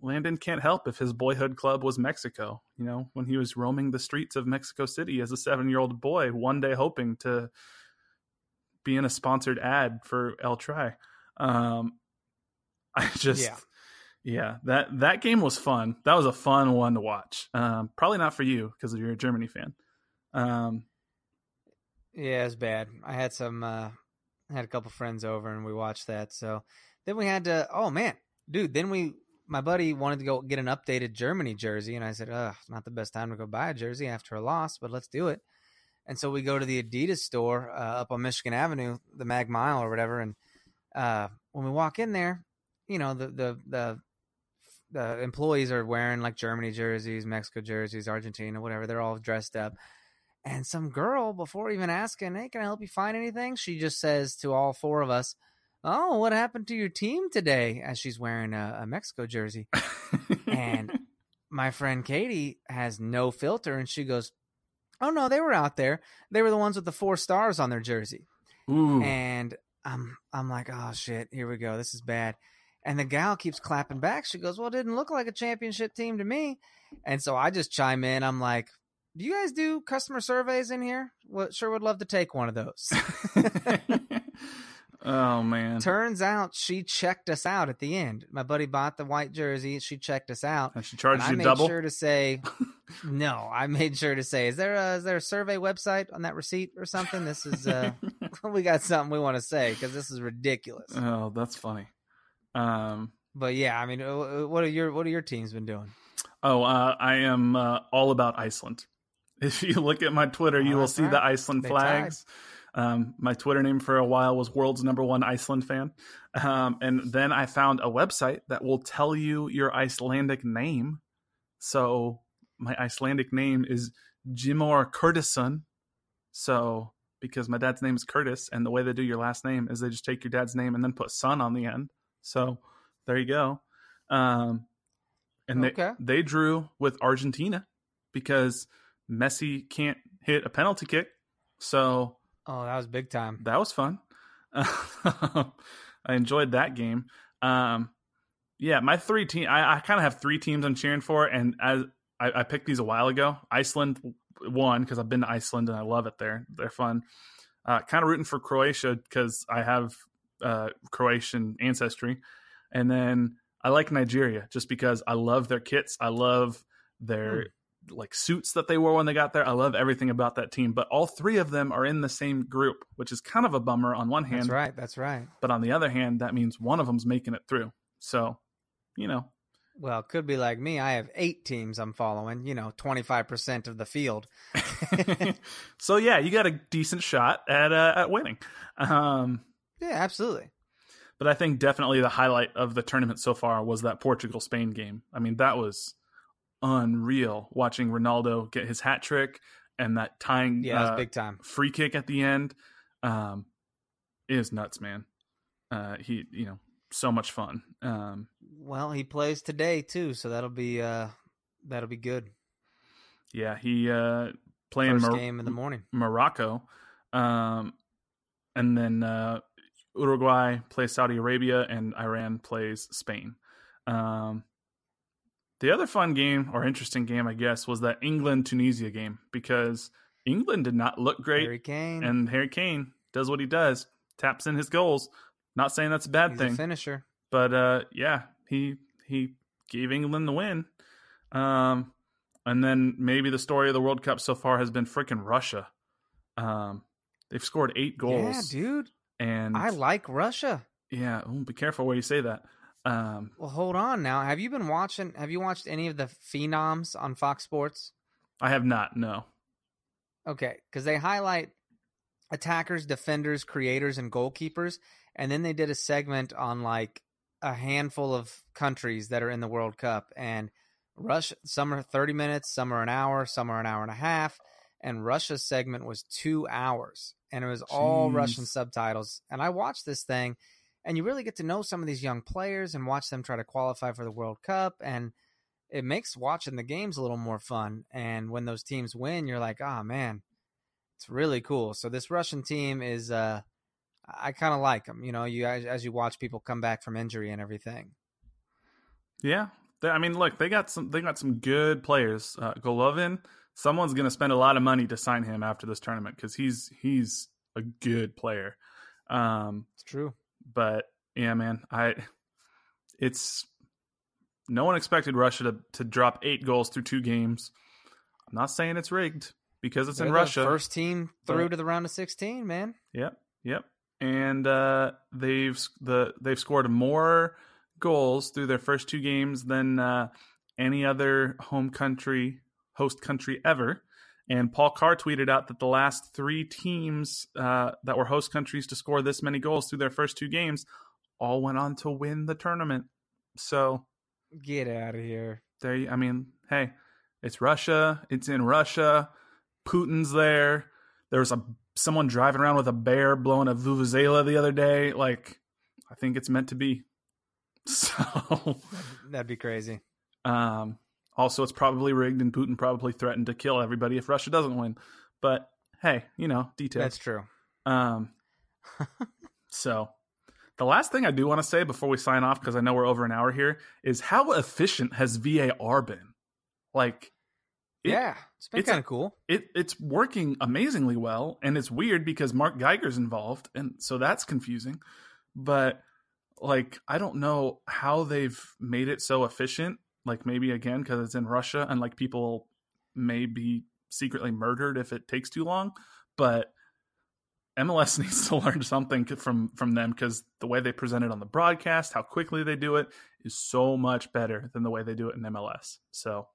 Speaker 1: Landon can't help if his boyhood club was Mexico. You know, when he was roaming the streets of Mexico City as a seven year old boy, one day hoping to be in a sponsored ad for El Tri. Um, I just
Speaker 2: Yeah.
Speaker 1: yeah, that that game was fun. That was a fun one to watch. Um, probably not for you because you're a Germany fan. Um,
Speaker 2: Yeah, it's bad. I had some uh had a couple friends over and we watched that. So then we had to oh man, dude, then we my buddy wanted to go get an updated Germany jersey and I said, "Ugh, it's not the best time to go buy a jersey after a loss, but let's do it." And so we go to the Adidas store uh, up on Michigan Avenue, the Mag Mile or whatever, and uh when we walk in there, you know, the the the the employees are wearing like Germany jerseys, Mexico jerseys, Argentina, whatever. They're all dressed up. And some girl, before even asking, hey, can I help you find anything? She just says to all four of us, Oh, what happened to your team today? As she's wearing a, a Mexico jersey. And my friend Katie has no filter and she goes, Oh, no, they were out there. They were the ones with the four stars on their jersey.
Speaker 1: ooh,
Speaker 2: And I'm I'm like, oh shit, here we go. This is bad. And the gal keeps clapping back. She goes, Well, it didn't look like a championship team to me. And so I just chime in. I'm like, Do you guys do customer surveys in here? Well, sure would love to take one of those.
Speaker 1: oh man,
Speaker 2: Turns out she checked us out at the end. My buddy bought the white jersey. She checked us out.
Speaker 1: and she charged
Speaker 2: And
Speaker 1: charged
Speaker 2: I made
Speaker 1: double.
Speaker 2: sure to say, no, I made sure to say, is there a, is there a survey website on that receipt or something? This is, uh, we got something we want to say because this is ridiculous.
Speaker 1: oh, that's funny. Um,
Speaker 2: But yeah, I mean, uh, what are your what are your teams been doing?
Speaker 1: oh, uh, I am uh, all about Iceland. If you look at my Twitter,
Speaker 2: Oh,
Speaker 1: you will see
Speaker 2: right.
Speaker 1: the Iceland
Speaker 2: They
Speaker 1: flags. Um, my Twitter name for a while was world's number one Iceland fan. Um, and then I found a website that will tell you your Icelandic name. So my Icelandic name is Jimor Curtisson. So because my dad's name is Curtis, and the way they do your last name is they just take your dad's name and then put son on the end. So there you go. Um, and
Speaker 2: Okay.
Speaker 1: they they drew with Argentina because Messi can't hit a penalty kick. So
Speaker 2: Oh, that was big time.
Speaker 1: that was fun. I enjoyed that game. Um, yeah, my three team. I, I kind of have three teams I'm cheering for, and as I, I picked these a while ago, Iceland won because I've been to Iceland and I love it there. They're fun. Uh, kind of rooting for Croatia because I have uh, Croatian ancestry, and then I like Nigeria just because I love their kits. I love their like suits that they wore when they got there. I love everything about that team. But all three of them are in the same group, which is kind of a bummer on one hand.
Speaker 2: That's right. That's right.
Speaker 1: But on the other hand, that means one of them's making it through. So, you know,
Speaker 2: Well, could be like me. I have eight teams I'm following. You know, twenty five percent of the field.
Speaker 1: so yeah, you got a decent shot at uh, at winning. Um,
Speaker 2: Yeah, absolutely.
Speaker 1: But I think definitely the highlight of the tournament so far was that Portugal Spain game. I mean, that was unreal watching Ronaldo get his hat trick and that tying
Speaker 2: Yeah,
Speaker 1: uh,
Speaker 2: big time.
Speaker 1: free kick at the end. Um, it is nuts, man. Uh, he, you know, so much fun. Um,
Speaker 2: Well, he plays today too, so that'll be uh that'll be good.
Speaker 1: yeah, he uh, playing Mor-
Speaker 2: game in the morning.
Speaker 1: Morocco, um, and then uh, Uruguay plays Saudi Arabia, and Iran plays Spain. Um, the other fun game or interesting game, I guess, was that England Tunisia game because England did not look great,
Speaker 2: Harry Kane.
Speaker 1: and Harry Kane does what he does, taps in his goals. Not saying that's a bad
Speaker 2: He's
Speaker 1: thing,
Speaker 2: a finisher.
Speaker 1: but uh, yeah, he he gave England the win. Um, and then maybe the story of the World Cup so far has been freaking Russia. Um, they've scored eight
Speaker 2: Yeah,
Speaker 1: goals,
Speaker 2: dude.
Speaker 1: and
Speaker 2: I like Russia.
Speaker 1: yeah, oh, be careful where you say that. Um,
Speaker 2: Well, hold on now. Have you been watching? Have you watched any of the phenoms on Fox Sports?
Speaker 1: I have not. No.
Speaker 2: Okay, because they highlight attackers, defenders, creators, and goalkeepers, and then they did a segment on like a handful of countries that are in the World Cup, and Russia. Some are thirty minutes, some are an hour, some are an hour and a half, and Russia's segment was two hours, and it was all Russian subtitles. And I watched this thing, and you really get to know some of these young players and watch them try to qualify for the World Cup, and it makes watching the games a little more fun. And when those teams win, you're like, oh man, it's really cool. So this Russian team is, uh, I kind of like them. You know, you as, as you watch people come back from injury and everything.
Speaker 1: Yeah, I mean, look, they got some. They got some good players. Uh, Golovin. Someone's going to spend a lot of money to sign him after this tournament because he's he's a good player. Um,
Speaker 2: It's true.
Speaker 1: But yeah, man, I it's no one expected Russia to to drop eight goals through two games. I'm not saying it's rigged because it's
Speaker 2: They're
Speaker 1: in
Speaker 2: the
Speaker 1: Russia.
Speaker 2: first team through
Speaker 1: but-
Speaker 2: to the round of 16, man.
Speaker 1: Yep, yep. And uh, they've the they've scored more goals through their first two games than uh, any other home country host country ever. And Paul Carr tweeted out that the last three teams uh, that were host countries to score this many goals through their first two games all went on to win the tournament. So
Speaker 2: Get out of here.
Speaker 1: there, you- I mean, hey, it's Russia. It's in Russia. Putin's there. There was a someone driving around with a bear blowing a vuvuzela the other day. Like, I think it's meant to be. So,
Speaker 2: That'd be crazy.
Speaker 1: um, also, it's probably rigged, and Putin probably threatened to kill everybody if Russia doesn't win. But hey, you know, details.
Speaker 2: That's true.
Speaker 1: Um, so the last thing I do want to say before we sign off, because I know we're over an hour here, is how efficient has VAR been? Like, it-
Speaker 2: yeah, it's been kind of cool.
Speaker 1: it it's working amazingly well, and it's weird because Mark Geiger's involved, and so that's confusing. But like, I don't know how they've made it so efficient. Like, maybe again because it's in Russia, and like people may be secretly murdered if it takes too long. But MLS needs to learn something from from them because the way they present it on the broadcast, how quickly they do it, is so much better than the way they do it in MLS. So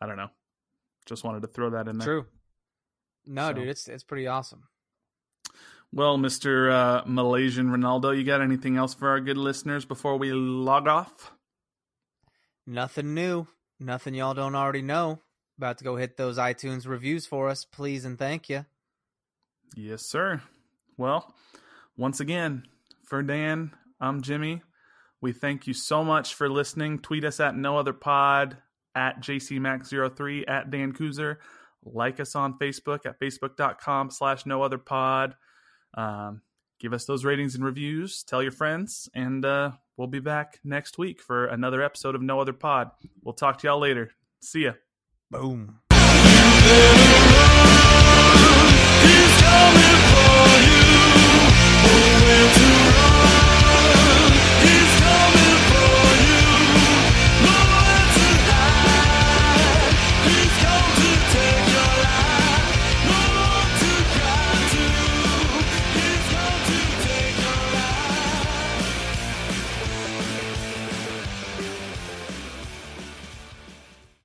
Speaker 1: I don't know. Just wanted to throw that in there.
Speaker 2: True. No,
Speaker 1: So-
Speaker 2: dude, it's it's pretty awesome.
Speaker 1: Well, Mister uh, Malaysian Ronaldo, you got anything else for our good listeners before we log off?
Speaker 2: Nothing new. Nothing y'all don't already know. About to go hit those iTunes reviews for us, please and thank you.
Speaker 1: Yes, sir. Well, once again, for Dan, I'm Jimmy. We thank you so much for listening. Tweet us at no other pod, at jcmax03, at Dan Kuzer. Like us on Facebook at facebook.com slash no other pod. Um, give us those ratings and reviews. Tell your friends, and uh, we'll be back next week for another episode of No Other Pod. We'll talk to y'all later. See ya.
Speaker 2: Boom.
Speaker 3: He's coming for you. When